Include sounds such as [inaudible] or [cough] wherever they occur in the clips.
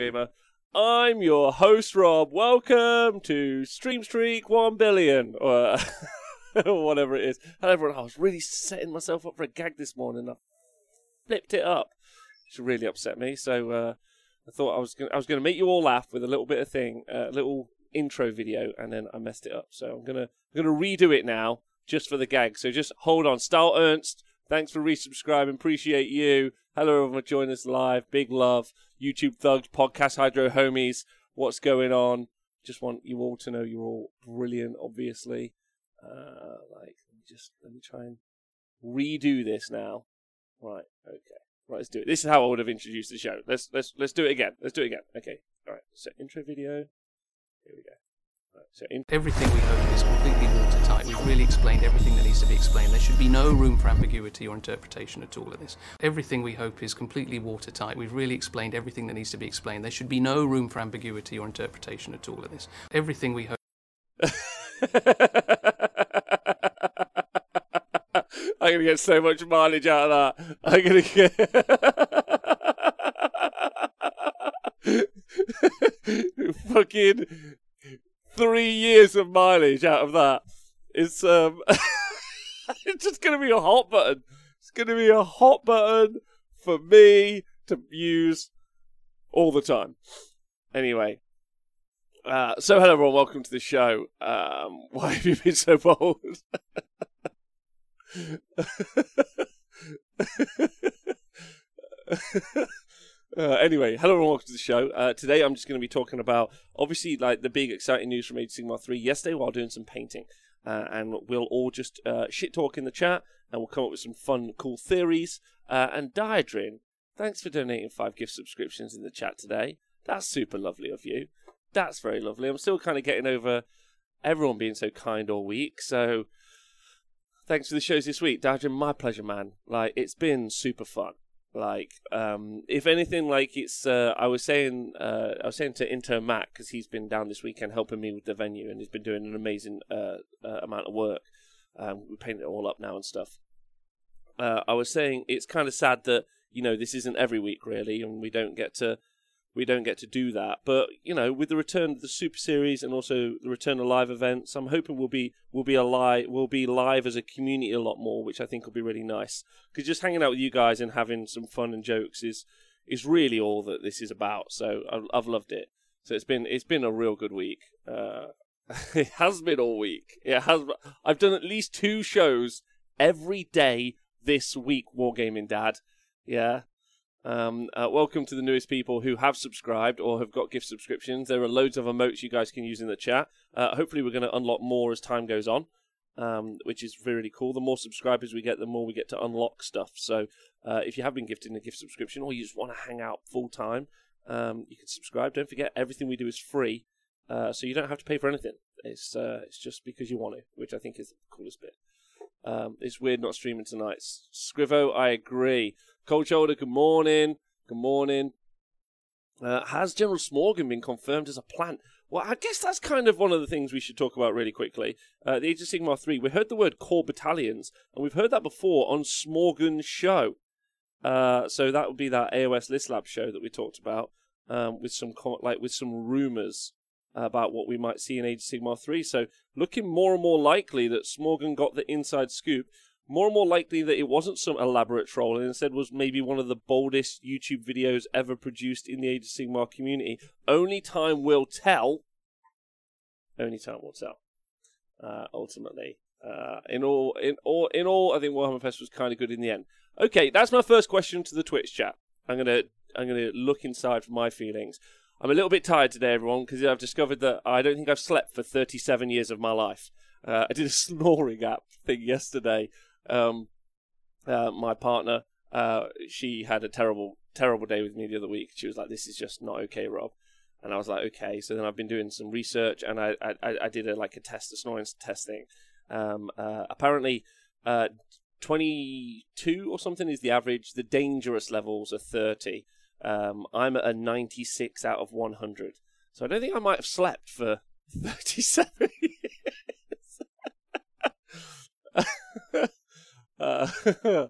Wargamer. I'm your host, Rob. Welcome to Stream Streak 1 billion, [laughs] or, whatever it is. Hello, everyone. I was really setting myself up for a gag this morning. I flipped it up, which really upset me. So uh, I thought I was gonna, I was going to make you all laugh with a little bit of thing, a uh, little intro video, and then I messed it up. So I'm gonna I'm gonna redo it now just for the gag. So just hold on. Style Ernst, thanks for resubscribing. Appreciate you. Hello, everyone. Join us live. Big love. YouTube Thugs, Podcast Hydro Homies. What's going on? Just want you all to know you're all brilliant, obviously. Uh, like, let me just, let me try and redo this now. Right, okay. Right, let's do it. This is how I would have introduced the show. Let's let's let's do it again. Let's do it again. Okay. All right. So intro video. Here we go. So in- everything we hope is completely watertight. We've really explained everything that needs to be explained. There should be no room for ambiguity or interpretation at all in this. Everything we hope is completely watertight. We've really explained everything that needs to be explained. There should be no room for ambiguity or interpretation at all in this. Everything we hope. [laughs] I'm gonna get so much mileage out of that. I'm gonna get [laughs] fucking three years of mileage out of that. It's um, [laughs] it's just gonna be a hot button. It's gonna be a hot button for me to use all the time. Anyway, uh, so hello everyone, welcome to the show. Um, [laughs] why have you been so bold? [laughs] Uh, anyway, hello and welcome to the show. Uh, today I'm just going to be talking about obviously like the big exciting news from Age of Sigmar 3 yesterday while doing some painting. Uh, and we'll all just uh, shit talk in the chat and we'll come up with some fun, cool theories. Uh, and Diadrin, thanks for donating five gift subscriptions in the chat today. That's super lovely of you. That's very lovely. I'm still kind of getting over everyone being so kind all week. So thanks for the shows this week. Diadrin, my pleasure, man. Like, it's been super fun. Like, um, if anything, like it's. Uh, I was saying, uh, I was saying to intern Matt because he's been down this weekend helping me with the venue, and he's been doing an amazing uh, uh amount of work. Um, we painted it all up now and stuff. Uh, I was saying it's kind of sad that you know this isn't every week really, and we don't get to we don't get to do that. But you know, with the return of the Super Series and also the return of live events, I'm hoping we'll be we'll be alive we'll be live as a community a lot more, which I think will be really nice. Because just hanging out with you guys and having some fun and jokes is is really all that this is about. So I've, I've loved it. So it's been it's been a real good week. Uh, [laughs] it has been all week. It has. I've done at least two shows every day this week. Wargaming Dad. Yeah, um, uh, welcome to the newest people who have subscribed or have got gift subscriptions. There are loads of emotes you guys can use in the chat. Uh, hopefully, we're going to unlock more as time goes on, um, which is really cool. The more subscribers we get, the more we get to unlock stuff. So, uh, if you have been gifted a gift subscription or you just want to hang out full time, um, you can subscribe. Don't forget, everything we do is free, uh, so you don't have to pay for anything. It's uh, it's just because you want to, which I think is the coolest bit. Um, it's weird not streaming tonight. Scrivo, I agree. Cold Shoulder, good morning. Good morning. Uh, has General Smorgan been confirmed as a plant? Well, I guess that's kind of one of the things we should talk about really quickly. Uh, the Age of Sigmar 3, we heard the word core battalions, and we've heard that before on Smorgan's show. Uh, so that would be that AOS List Lab show that we talked about, um, with some like with some rumors about what we might see in Age of Sigmar 3. So looking more and more likely that Smorgan got the inside scoop more and more likely that it wasn't some elaborate troll and instead was maybe one of the boldest YouTube videos ever produced in the Age of Sigmar community. Only time will tell. Only time will tell. Uh, ultimately, uh, in all, in all, in all, I think Warhammer Fest was kind of good in the end. Okay, that's my first question to the Twitch chat. I'm gonna, I'm gonna look inside for my feelings. I'm a little bit tired today, everyone, because I've discovered that I don't think I've slept for 37 years of my life. Uh, I did a [laughs] snoring app thing yesterday um, uh, my partner, uh, she had a terrible, terrible day with me the other week. She was like, "This is just not okay, Rob." And I was like, "Okay." So then I've been doing some research, and I, I, I did a like a test, a snoring testing. Um, uh, apparently, uh, 22 or something is the average. The dangerous levels are 30. Um, I'm at a 96 out of 100. So I don't think I might have slept for [laughs] 37 years. [laughs] Uh, [laughs]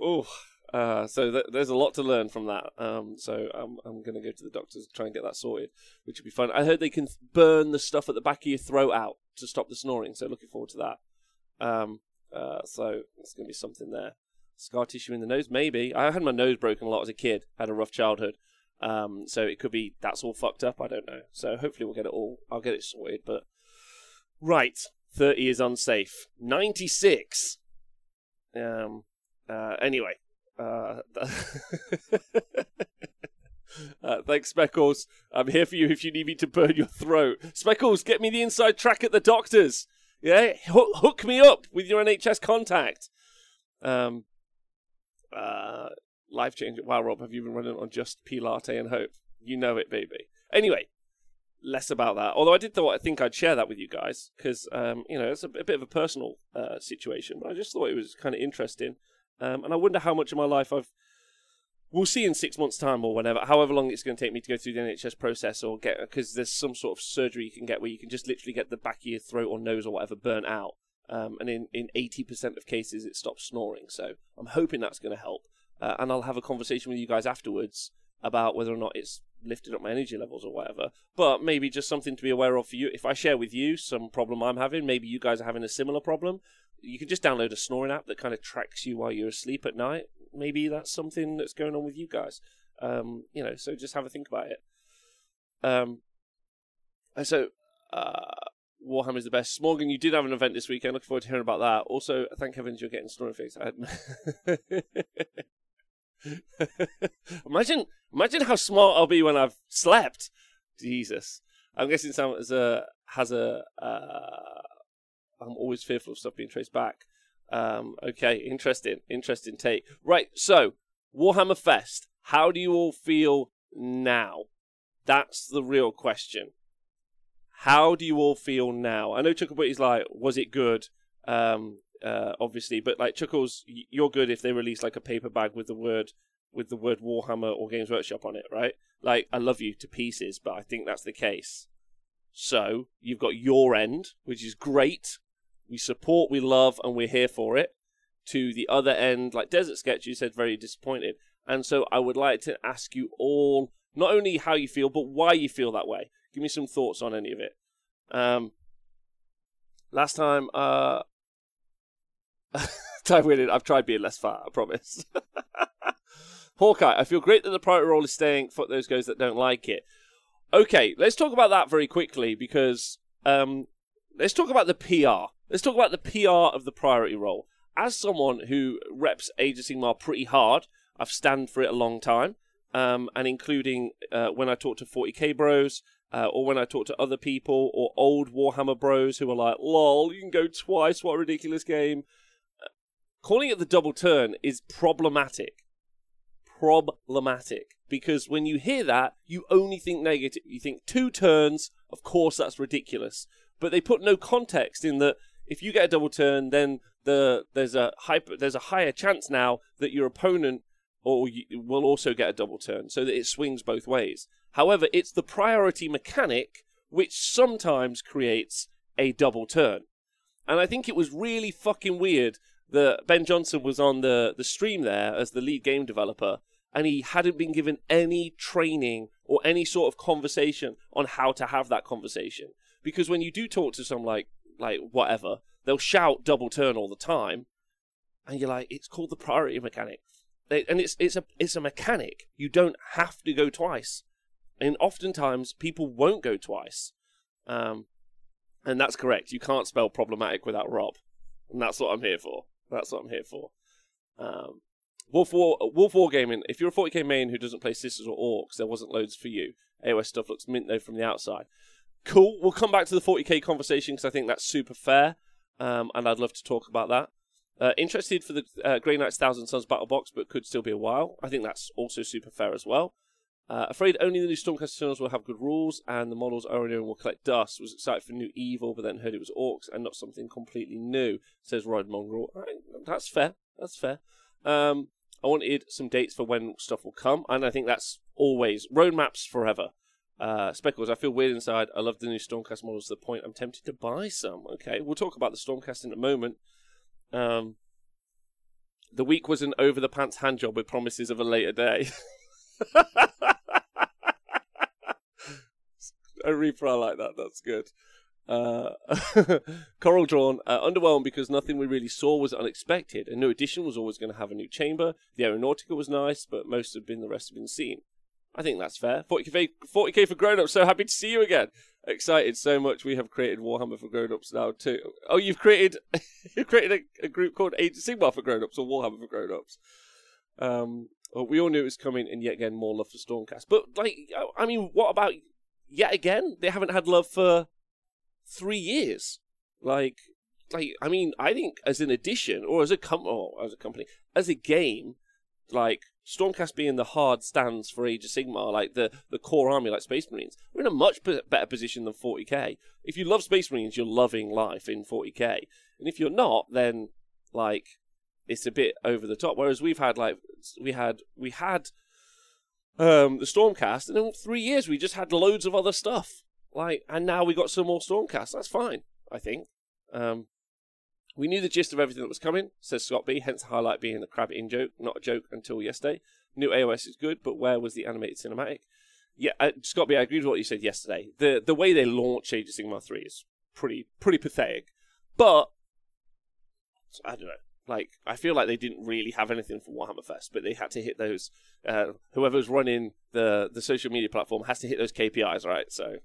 oh, Uh, so th- there's a lot to learn from that. Um, so I'm I'm going to go to the doctors to try and get that sorted, which would be fun. I heard they can burn the stuff at the back of your throat out to stop the snoring. So looking forward to that. Um, uh, so it's going to be something there. Scar tissue in the nose, maybe. I had my nose broken a lot as a kid. Had a rough childhood. Um, so it could be that's all fucked up. I don't know. So hopefully we'll get it all. I'll get it sorted. But right, thirty is unsafe. Ninety six. Um. Uh, anyway. Uh, [laughs] uh, thanks, Speckles. I'm here for you if you need me to burn your throat. Speckles, get me the inside track at the doctors. Yeah, hook, me up with your NHS contact. Um, uh, life changing. Wow, Rob, have you been running on just P latte and hope? You know it, baby. Anyway, less about that. Although I did thought I think I'd share that with you guys because um, you know it's a, a, bit of a personal uh, situation, but I just thought it was kind of interesting, um, and I wonder how much of my life I've. We'll see in six months' time or whenever, however long it's going to take me to go through the NHS process or get because there's some sort of surgery you can get where you can just literally get the back of your throat or nose or whatever burnt out, um, and in in eighty percent of cases it stops snoring. So I'm hoping that's going to help uh, and I'll have a conversation with you guys afterwards about whether or not it's lifted up my energy levels or whatever. But maybe just something to be aware of for you. If I share with you some problem I'm having, maybe you guys are having a similar problem. You can just download a snoring app that kind of tracks you while you're asleep at night. Maybe that's something that's going on with you guys. Um, you know, so just have a think about it. Um, so, uh, Warhammer is the best. Morgan, you did have an event this weekend. Looking forward to hearing about that. Also, thank heavens you're getting snoring face. [laughs] [laughs] imagine, imagine how smart I'll be when I've slept. Jesus, I'm guessing Sam has a has a. Uh, I'm always fearful of stuff being traced back. Um, okay, interesting, interesting take. Right, so Warhammer Fest. How do you all feel now? That's the real question. How do you all feel now? I know Chucklebuty's like, was it good? Um, uh, obviously, but like Chuckles, you're good if they release like a paper bag with the word with the word Warhammer or Games Workshop on it, right? Like, I love you to pieces, but I think that's the case. So you've got your end, which is great. We support, we love, and we're here for it. To the other end, like Desert Sketch, you said very disappointed. And so I would like to ask you all not only how you feel, but why you feel that way. Give me some thoughts on any of it. Um, last time, uh, [laughs] I've tried being less fat. I promise. [laughs] Hawkeye. I feel great that the priority roll is staying. Fuck those guys that don't like it. Okay, let's talk about that very quickly because um, let's talk about the PR. Let's talk about the PR of the priority roll. As someone who reps Age of Sigmar pretty hard, I've stand for it a long time, um, and including uh, when I talk to 40k bros, uh, or when I talk to other people, or old Warhammer bros who are like, lol, you can go twice, what a ridiculous game calling it the double turn is problematic. Problematic. Because when you hear that, you only think negative. You think two turns, of course that's ridiculous. But they put no context in that if you get a double turn, then the there's a hyper, there's a higher chance now that your opponent or you, will also get a double turn, so that it swings both ways. However, it's the priority mechanic which sometimes creates a double turn. And I think it was really fucking weird the Ben Johnson was on the the stream there as the lead game developer, and he hadn't been given any training or any sort of conversation on how to have that conversation. Because when you do talk to some like like whatever, they'll shout double turn all the time, and you're like, it's called the priority mechanic, and it's it's a it's a mechanic. You don't have to go twice, and oftentimes people won't go twice, um, and that's correct. You can't spell problematic without Rob, and that's what I'm here for. That's what I'm here for. Um, Wolf War, Wolf Wargaming. If you're a 40k main who doesn't play Sisters or Orcs, there wasn't loads for you. AOS stuff looks mint though from the outside. Cool. We'll come back to the 40k conversation because I think that's super fair, um, and I'd love to talk about that. Uh, interested for the uh, Grey Knights Thousand Sons battle box, but could still be a while. I think that's also super fair as well. Uh, afraid only the new Stormcast Eternals will have good rules, and the models only will collect dust. Was excited for new Evil, but then heard it was Orcs and not something completely new. Says Rod Mongrel. That's fair. That's fair. Um, I wanted some dates for when stuff will come, and I think that's always roadmaps forever. Uh, Speckles, I feel weird inside. I love the new Stormcast models to the point I'm tempted to buy some. Okay, we'll talk about the Stormcast in a moment. Um, The week was an over the pants hand job with promises of a later day. [laughs] [laughs] a I like that. That's good. Uh, [laughs] Coral Drawn, uh, underwhelmed because nothing we really saw was unexpected. A new edition was always going to have a new chamber. The Aeronautica was nice, but most have been the rest have been seen. I think that's fair. 40k, 40k for grown ups. So happy to see you again. Excited so much. We have created Warhammer for grown ups now too. Oh, you've created [laughs] you've created a, a group called Age of Sigmar for grown ups or Warhammer for grown ups. Um, well, we all knew it was coming, and yet again more love for Stormcast. But like, I mean, what about yet again? They haven't had love for three years. Like, like I mean, I think as an addition or as a com- or as a company, as a game, like Stormcast being the hard stands for Age of Sigmar, like the, the core army, like Space Marines, we're in a much better position than 40k. If you love Space Marines, you're loving life in 40k, and if you're not, then like it's a bit over the top. Whereas we've had like we had we had um, the Stormcast, and in three years we just had loads of other stuff. Like, and now we got some more Stormcast. That's fine, I think. Um, we knew the gist of everything that was coming, says Scott B, hence highlight being the crab in joke, not a joke until yesterday. New AOS is good, but where was the animated cinematic? Yeah, uh, Scott B, I agree with what you said yesterday. The the way they launch Age of Sigmar 3 is pretty pretty pathetic. But I don't know. Like I feel like they didn't really have anything for Warhammer Fest, but they had to hit those. Uh, whoever's running the the social media platform has to hit those KPIs, right? So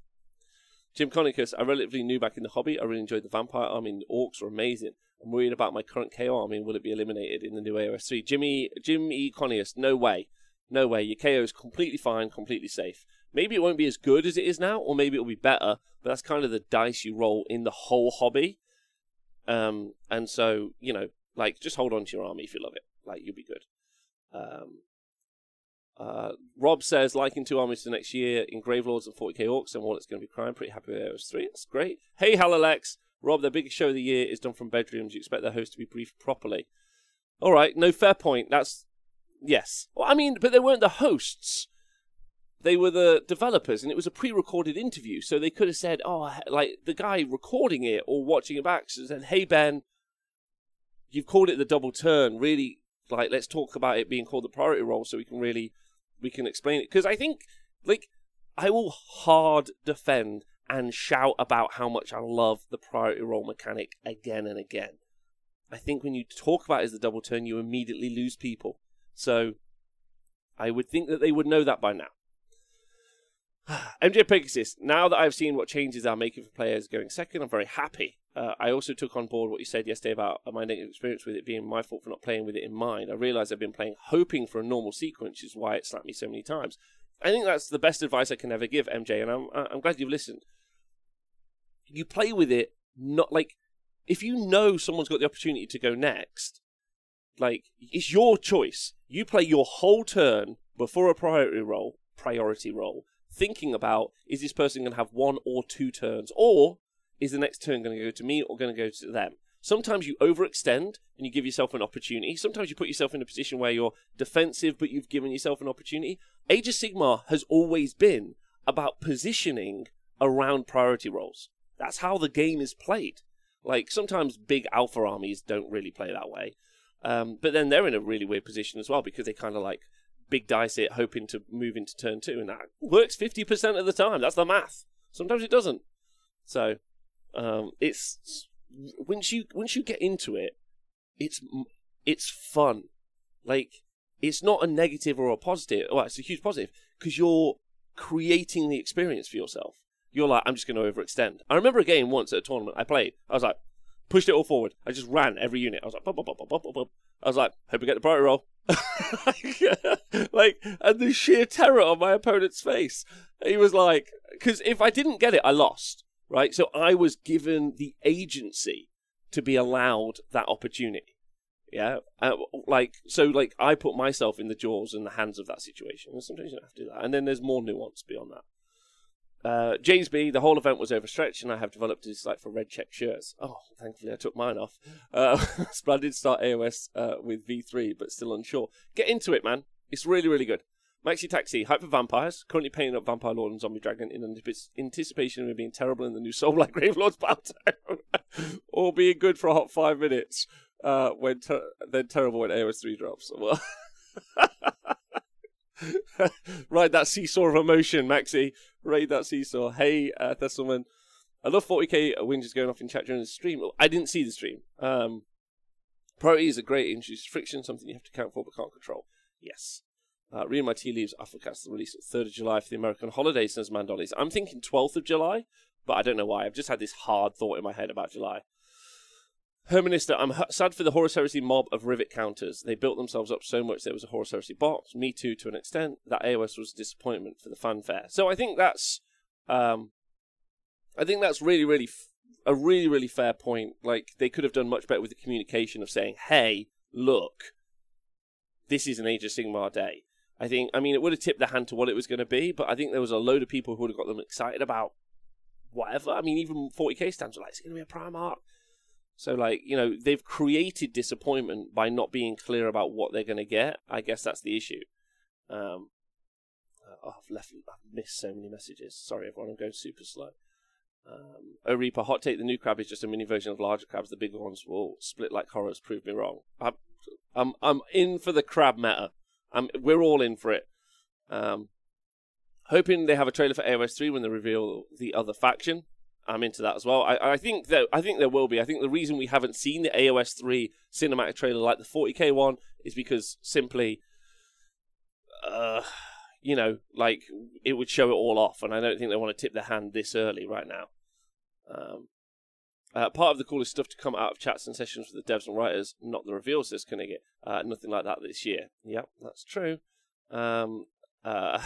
Jim Conicus, I relatively new back in the hobby. I really enjoyed the vampire army the orcs were amazing. I'm worried about my current KO army will it be eliminated in the new AOS 3? Jimmy, Jim E. No way. No way. Your KO is completely fine, completely safe. Maybe it won't be as good as it is now, or maybe it'll be better, but that's kind of the dice you roll in the whole hobby. Um, and so, you know, like, just hold on to your army if you love it. Like, you'll be good. Um, uh, Rob says, liking two armies for next year in Gravelords and 40k Orcs and Wallet's going to be crying. Pretty happy with AOS 3. That's great. Hey, Halalex. Rob, their biggest show of the year is done from bedrooms. You expect their host to be briefed properly. All right, no, fair point. That's. Yes. Well, I mean, but they weren't the hosts. They were the developers, and it was a pre recorded interview. So they could have said, oh, like the guy recording it or watching it back said, hey, Ben, you've called it the double turn. Really, like, let's talk about it being called the priority roll so we can really we can explain it because I think like I will hard defend and shout about how much I love the priority roll mechanic again and again. I think when you talk about it as the double turn, you immediately lose people. So I would think that they would know that by now. [sighs] MJ Pegasus, now that I've seen what changes are making for players going second, I'm very happy. Uh, I also took on board what you said yesterday about my negative experience with it being my fault for not playing with it in mind. I realised I've been playing hoping for a normal sequence, which is why it slapped me so many times. I think that's the best advice I can ever give, MJ, and I'm I'm glad you've listened. You play with it not like if you know someone's got the opportunity to go next, like it's your choice. You play your whole turn before a priority roll, priority roll, thinking about is this person going to have one or two turns, or is the next turn going to go to me or going to go to them? Sometimes you overextend and you give yourself an opportunity. Sometimes you put yourself in a position where you're defensive, but you've given yourself an opportunity. Age of Sigmar has always been about positioning around priority rolls. That's how the game is played. Like sometimes big alpha armies don't really play that way, um, but then they're in a really weird position as well because they kind of like big dice it, hoping to move into turn two, and that works fifty percent of the time. That's the math. Sometimes it doesn't. So um, it's once you once you get into it, it's it's fun. Like it's not a negative or a positive. Well, it's a huge positive because you're creating the experience for yourself. You're like, I'm just going to overextend. I remember a game once at a tournament I played. I was like, pushed it all forward. I just ran every unit. I was like, I was like, hope we get the priority roll. [laughs] like, and the sheer terror on my opponent's face. He was like, because if I didn't get it, I lost right? So I was given the agency to be allowed that opportunity. Yeah, uh, like so, like I put myself in the jaws and the hands of that situation, and sometimes you have to do that. And then there's more nuance beyond that. Uh, James B, the whole event was overstretched, and I have developed a dislike for red check shirts. Oh, thankfully I took mine off. Uh, [laughs] splendid start AOS uh, with V3, but still unsure. Get into it, man. It's really, really good. Maxi Taxi, hype for vampires. Currently painting up Vampire Lord and Zombie Dragon in anticipation of being terrible in the new [laughs] Soulblight Gravelord's Battle, [laughs] or being good for a hot five minutes. uh, when ter- then terrible when AOS three drops. [laughs] Well, ride that seesaw of emotion, Maxi. Ride that seesaw. Hey, uh, Thesselman. I love 40k whinges going off in chat during the stream. I didn't see the stream. Um, priorities are great. Introduce friction, something you have to account for but can't control. Yes. Uh, reading my tea leaves, I forecast the release 3rd of July for the American holidays, says Mandolis. I'm thinking 12th of July, but I don't know why. I've just had this hard thought in my head about July. Herminister, I'm sad for the Horus Heresy mob of rivet counters. They built themselves up so much there was a Horus Heresy box. Me too, to an extent. That AOS was a disappointment for the fanfare. So I think that's, um, I think that's really, really, f- a really, really fair point. Like they could have done much better with the communication of saying, "Hey, look, this is an Age of Sigmar day." I think, I mean, it would have tipped the hand to what it was going to be, but I think there was a load of people who would have got them excited about whatever. I mean, even 40k stands were like, "It's going to be a Primarch." So, like, you know, they've created disappointment by not being clear about what they're going to get. I guess that's the issue. Um, oh, I've left, I've missed so many messages. Sorry, everyone, I'm going super slow. Um, Reaper, hot take: the new crab is just a mini version of larger crabs. The bigger ones will split like horrors. Prove me wrong. I'm, I'm, I'm in for the crab meta. I'm, we're all in for it. Um, hoping they have a trailer for AOS 3 when they reveal the other faction. I'm into that as well. I, I think that I think there will be. I think the reason we haven't seen the AOS 3 cinematic trailer like the 40k one is because simply, uh, you know, like it would show it all off, and I don't think they want to tip their hand this early right now. Um, uh, part of the coolest stuff to come out of chats and sessions with the devs and writers, not the reveals, says Koenig. Uh, nothing like that this year. Yep, that's true. Um, uh,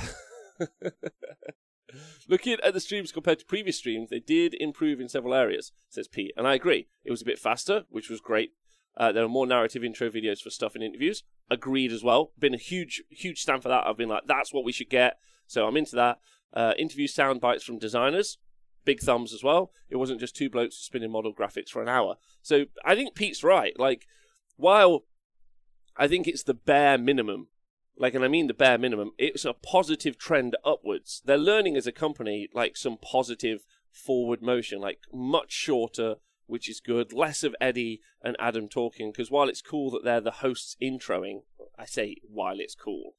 [laughs] looking at the streams compared to previous streams, they did improve in several areas, says Pete. And I agree. It was a bit faster, which was great. Uh, there are more narrative intro videos for stuff in interviews. Agreed as well. Been a huge, huge stand for that. I've been like, that's what we should get. So I'm into that. Uh, interview sound bites from designers. Big thumbs as well. It wasn't just two blokes spinning model graphics for an hour. So I think Pete's right. Like, while I think it's the bare minimum, like, and I mean the bare minimum, it's a positive trend upwards. They're learning as a company, like, some positive forward motion, like, much shorter, which is good. Less of Eddie and Adam talking, because while it's cool that they're the hosts introing, I say while it's cool,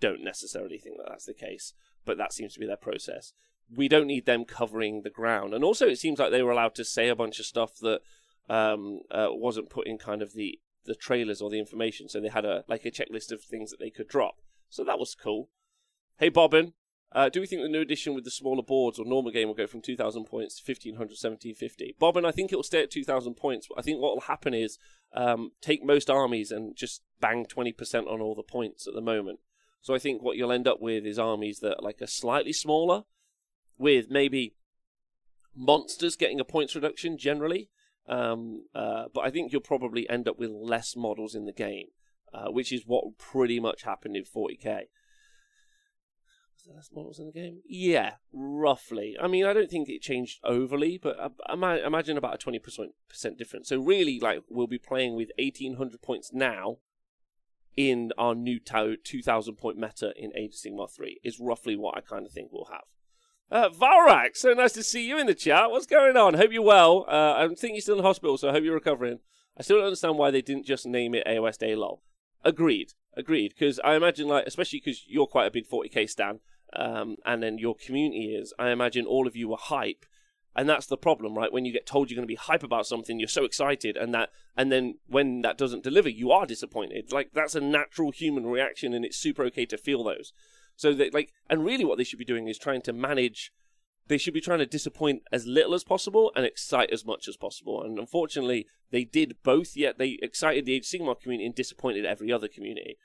don't necessarily think that that's the case, but that seems to be their process. We don't need them covering the ground. And also, it seems like they were allowed to say a bunch of stuff that um, uh, wasn't put in kind of the, the trailers or the information. So they had a like a checklist of things that they could drop. So that was cool. Hey, Bobbin, uh, do we think the new edition with the smaller boards or normal game will go from 2,000 points to 1,500, 1,750? Bobbin, I think it will stay at 2,000 points. I think what will happen is um, take most armies and just bang 20% on all the points at the moment. So I think what you'll end up with is armies that like are slightly smaller, with maybe monsters getting a points reduction generally. Um, uh, but I think you'll probably end up with less models in the game, uh, which is what pretty much happened in 40k. Was there less models in the game? Yeah, roughly. I mean, I don't think it changed overly, but I, I imagine about a 20% difference. So really, like, we'll be playing with 1800 points now in our new 2000 point meta in Age of Sigmar 3 is roughly what I kind of think we'll have. Uh, Valrak, so nice to see you in the chat. What's going on? Hope you're well. Uh, I think you're still in hospital, so I hope you're recovering. I still don't understand why they didn't just name it AOS Day LOL. Agreed, agreed. Because I imagine, like, especially because you're quite a big 40k stan, um, and then your community is. I imagine all of you were hype, and that's the problem, right? When you get told you're going to be hype about something, you're so excited, and that, and then when that doesn't deliver, you are disappointed. Like that's a natural human reaction, and it's super okay to feel those. So that like, and really, what they should be doing is trying to manage. They should be trying to disappoint as little as possible and excite as much as possible. And unfortunately, they did both. Yet they excited the Age Sigmar community and disappointed every other community.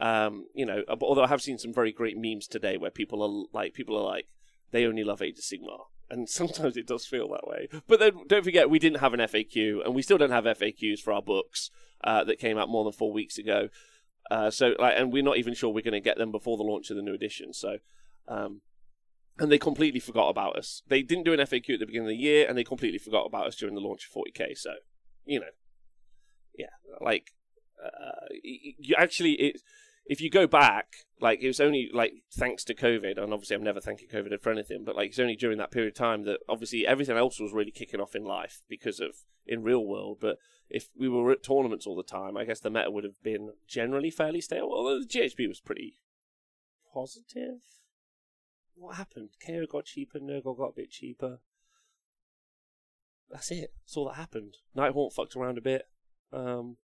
Um, you know, although I have seen some very great memes today where people are like, people are like, they only love Age of Sigmar, and [laughs] sometimes it does feel that way. But then don't forget, we didn't have an FAQ, and we still don't have FAQs for our books uh, that came out more than four weeks ago. Uh, so, like, and we're not even sure we're going to get them before the launch of the new edition. So, um, and they completely forgot about us. They didn't do an FAQ at the beginning of the year, and they completely forgot about us during the launch of 40k. So, you know, yeah, like, uh, you actually it if you go back, like it was only like thanks to COVID, and obviously I'm never thanking COVID for anything, but like it's only during that period of time that obviously everything else was really kicking off in life because of in real world. But if we were at tournaments all the time, I guess the meta would have been generally fairly stale. Although the GHB was pretty positive. What happened? KO got cheaper, Nurgle got a bit cheaper. That's it. That's all that happened. Nighthaunt fucked around a bit. Um,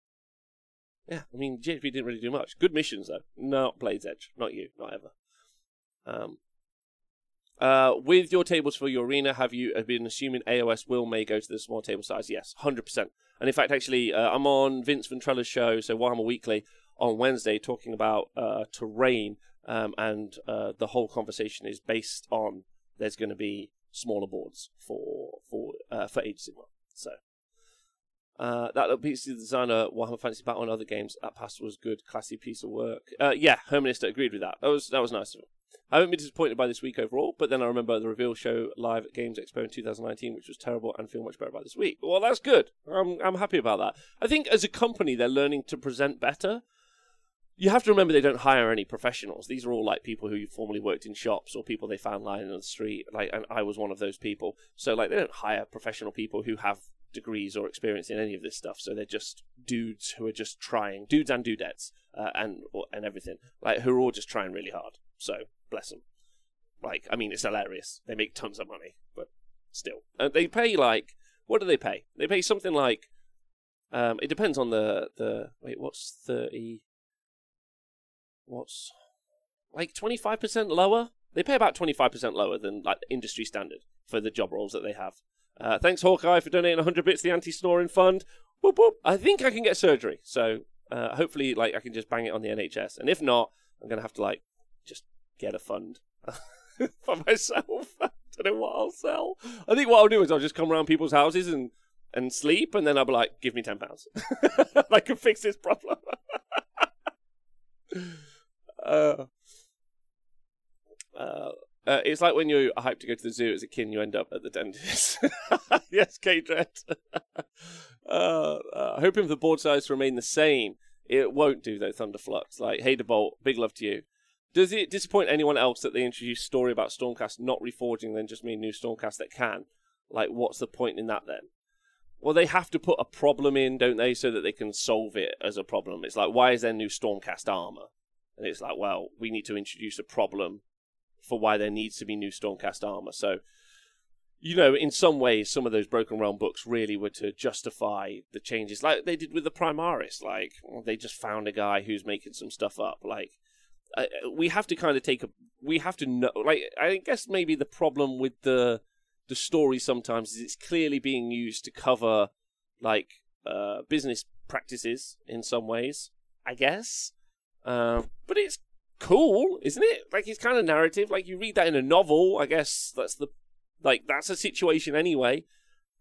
yeah, I mean, GHB didn't really do much. Good missions, though. Not Blade's Edge. Not you. Not ever. Um, uh, with your tables for your arena, have you been assuming AOS will may go to the small table size? Yes, 100%. And in fact, actually, uh, I'm on Vince Venturella's show, so Warhammer Weekly, on Wednesday, talking about uh, terrain, um, and uh, the whole conversation is based on there's going to be smaller boards for for uh, for Age Sigmar. So uh, that little piece of designer Warhammer Fantasy Battle and other games that past was good, classy piece of work. Uh, yeah, Hermanista agreed with that. That was that was nice of him. I haven't been disappointed by this week overall, but then I remember the reveal show live at Games Expo in 2019, which was terrible, and feel much better about this week. Well, that's good. I'm I'm happy about that. I think as a company, they're learning to present better. You have to remember they don't hire any professionals. These are all like people who formerly worked in shops or people they found lying on the street. Like, and I was one of those people. So, like, they don't hire professional people who have degrees or experience in any of this stuff. So they're just dudes who are just trying, dudes and dudettes, uh, and and everything, like who are all just trying really hard. So bless them. Like, I mean, it's hilarious. They make tons of money, but still, uh, they pay like what do they pay? They pay something like, um, it depends on the the wait, what's thirty? What's like twenty five percent lower? They pay about twenty five percent lower than like industry standard for the job roles that they have. Uh, thanks, Hawkeye, for donating 100 bits to the anti-snoring fund. Whoop, whoop. I think I can get surgery, so uh, hopefully, like, I can just bang it on the NHS. And if not, I'm gonna have to like just get a fund [laughs] for myself. [laughs] I don't know what I'll sell. I think what I'll do is I'll just come around people's houses and and sleep, and then I'll be like, "Give me ten pounds. [laughs] I can fix this problem." uh, uh, uh, it's like when you're hyped to go to the zoo as a kid and you end up at the dentist. [laughs] yes, K Dread. [laughs] uh, uh, hoping the board size to remain the same. It won't do though, Thunderflux. Like, hey, big love to you. Does it disappoint anyone else that they introduce story about Stormcast not reforging, then just mean new Stormcast that can? Like, what's the point in that then? Well, they have to put a problem in, don't they, so that they can solve it as a problem. It's like, why is there new Stormcast armor? And it's like, well, we need to introduce a problem for why there needs to be new Stormcast armor. So, you know, in some ways, some of those Broken Realm books really were to justify the changes, like they did with the Primaris. Like they just found a guy who's making some stuff up. Like uh, we have to kind of take a, we have to know. Like I guess maybe the problem with the the story sometimes is it's clearly being used to cover like uh, business practices in some ways. I guess. Uh, but it's cool, isn't it? Like it's kind of narrative. Like you read that in a novel, I guess that's the like that's a situation anyway.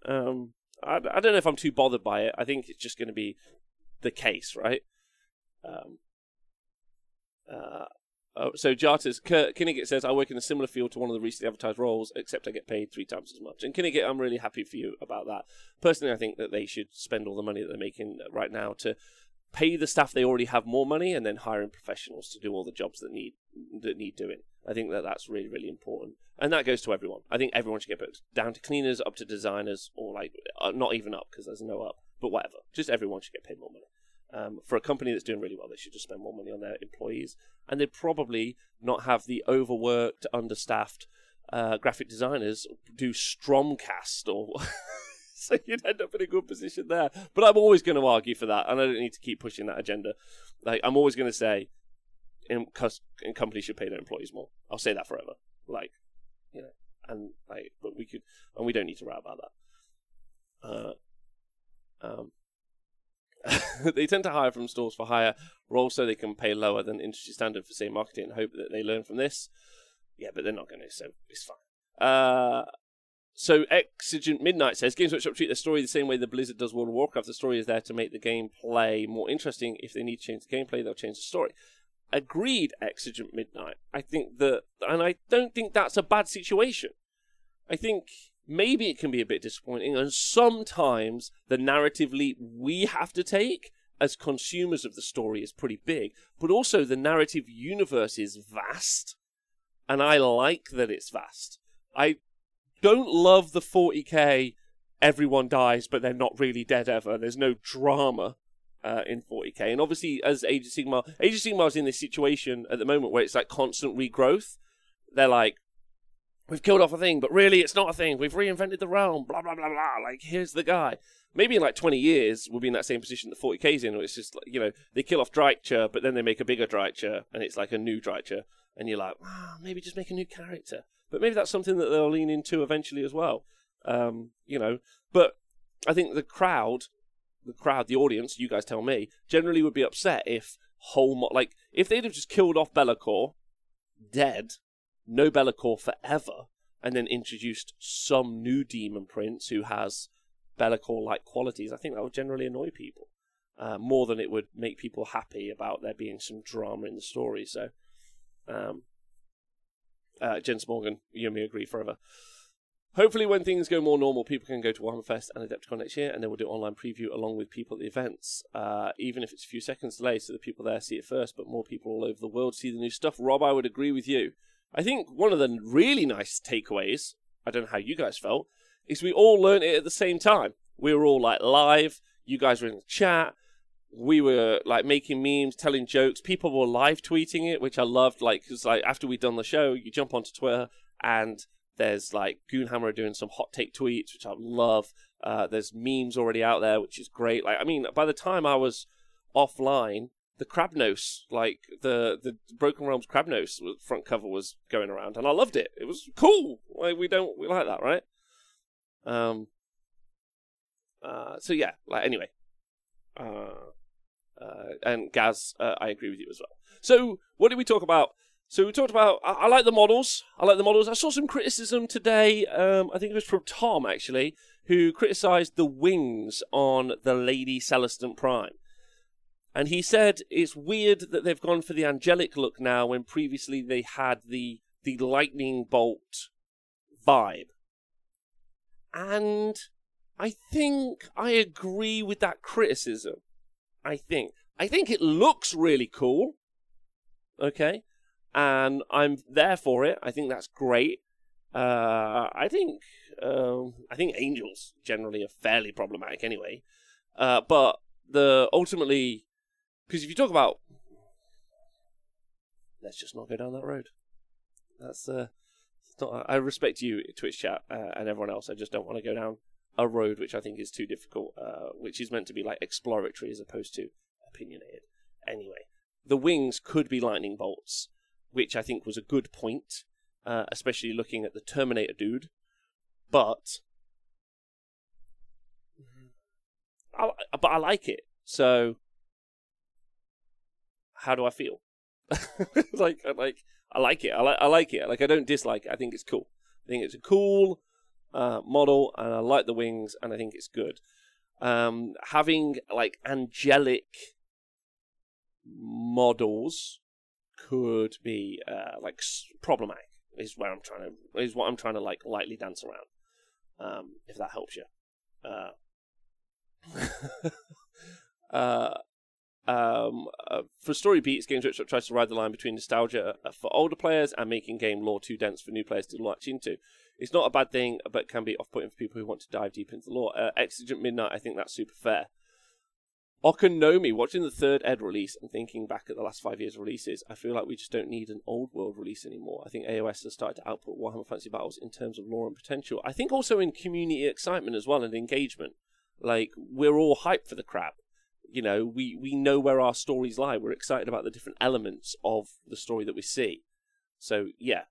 Um, I, I don't know if I'm too bothered by it. I think it's just going to be the case, right? Um, uh, oh, so Jartas Kinnigat says I work in a similar field to one of the recently advertised roles, except I get paid three times as much. And Kinnigat, I'm really happy for you about that. Personally, I think that they should spend all the money that they're making right now to pay the staff they already have more money and then hiring professionals to do all the jobs that need that need doing. I think that that's really really important, and that goes to everyone. I think everyone should get booked down to cleaners, up to designers, or like uh, not even up because there's no up, but whatever. Just everyone should get paid more money. Um, for a company that's doing really well, they should just spend more money on their employees, and they'd probably not have the overworked, understaffed uh, graphic designers do Stromcast or [laughs] [laughs] so you'd end up in a good position there. But I'm always going to argue for that, and I don't need to keep pushing that agenda. Like I'm always going to say, in, companies should pay their employees more. I'll say that forever. Like, you know, and like, but we could, and we don't need to write about that. Uh, um, [laughs] they tend to hire from stores for higher roles so they can pay lower than industry standard for same marketing and hope that they learn from this. Yeah, but they're not going to, so it's fine. Uh, so Exigent Midnight says Games Workshop treat the story the same way the Blizzard does World of Warcraft. The story is there to make the gameplay more interesting. If they need to change the gameplay, they'll change the story. Agreed, Exigent Midnight. I think that, and I don't think that's a bad situation. I think maybe it can be a bit disappointing, and sometimes the narrative leap we have to take as consumers of the story is pretty big, but also the narrative universe is vast, and I like that it's vast. I don't love the 40k everyone dies, but they're not really dead ever. There's no drama uh, in 40k, and obviously, as Age of Sigmar, Age of Sigmar is in this situation at the moment where it's like constant regrowth. They're like, we've killed off a thing, but really it's not a thing. We've reinvented the realm. Blah blah blah blah. Like here's the guy. Maybe in like 20 years we'll be in that same position that 40k's in, where it's just like, you know they kill off Drycha, but then they make a bigger Drycha, and it's like a new Drycha, and you're like, ah, maybe just make a new character. But maybe that's something that they'll lean into eventually as well. Um, you know, but I think the crowd, the crowd, the audience, you guys tell me, generally would be upset if whole mo- like if they'd have just killed off Be'lakor, dead, no Be'lakor forever, and then introduced some new demon prince who has Be'lakor like qualities. I think that would generally annoy people uh, more than it would make people happy about there being some drama in the story. So, um, uh, Jens Morgan, you and me agree forever. Hopefully, when things go more normal, people can go to Warhammer Fest and Adepticon next year, and then we'll do online preview along with people at the events, uh, even if it's a few seconds delay, so the people there see it first, but more people all over the world see the new stuff. Rob, I would agree with you. I think one of the really nice takeaways, I don't know how you guys felt, is we all learned it at the same time. We were all like live, you guys were in the chat, we were like making memes, telling jokes. People were live tweeting it, which I loved. Like, because like after we'd done the show, you jump onto Twitter and there's like Goonhammer doing some hot take tweets, which I love. Uh, there's memes already out there, which is great. Like, I mean, by the time I was offline, the Krabnos, like the the Broken Realms Krabnos front cover was going around, and I loved it. It was cool. Like we don't we like that, right? Um. Uh. So yeah. Like anyway. Uh. Uh. And Gaz, uh, I agree with you as well. So what did we talk about? So we talked about. I, I, like the models. I like the models. I saw some criticism today. Um, I think it was from Tom actually, who criticised the wings on the Lady Celestant Prime, and he said it's weird that they've gone for the angelic look now when previously they had the the lightning bolt vibe. And I think I agree with that criticism. I think. I think it looks really cool. Okay and I'm there for it. I think that's great. Uh, I think um, I think angels generally are fairly problematic anyway. Uh, but the ultimately, because if you talk about, let's just not go down that road. That's uh, not, I respect you, Twitch chat, uh, and everyone else. I just don't want to go down a road which I think is too difficult, uh, which is meant to be like exploratory as opposed to opinionated. Anyway, the wings could be lightning bolts which I think was a good point, uh, especially looking at the Terminator dude. But, I, but I like it. So, how do I feel? [laughs] like, like I like it. I like, I like it. Like, I don't dislike it. I think it's cool. I think it's a cool uh, model, and I like the wings, and I think it's good. Um, having like angelic models could be uh, like problematic. Is where I'm trying to is what I'm trying to like lightly dance around. Um, if that helps you. Uh, [laughs] uh, um, uh, for story beats, Games Workshop tries to ride the line between nostalgia uh, for older players and making game lore too dense for new players to latch into. It's not a bad thing, but can be off-putting for people who want to dive deep into the lore. Uh, Exigent Midnight, I think that's super fair. Okonomi, watching the third Ed release and thinking back at the last five years' releases, I feel like we just don't need an old world release anymore. I think AOS has started to output Warhammer Fantasy Battles in terms of lore and potential. I think also in community excitement as well and engagement. Like, we're all hyped for the crap. You know, we, we know where our stories lie. We're excited about the different elements of the story that we see. So, yeah.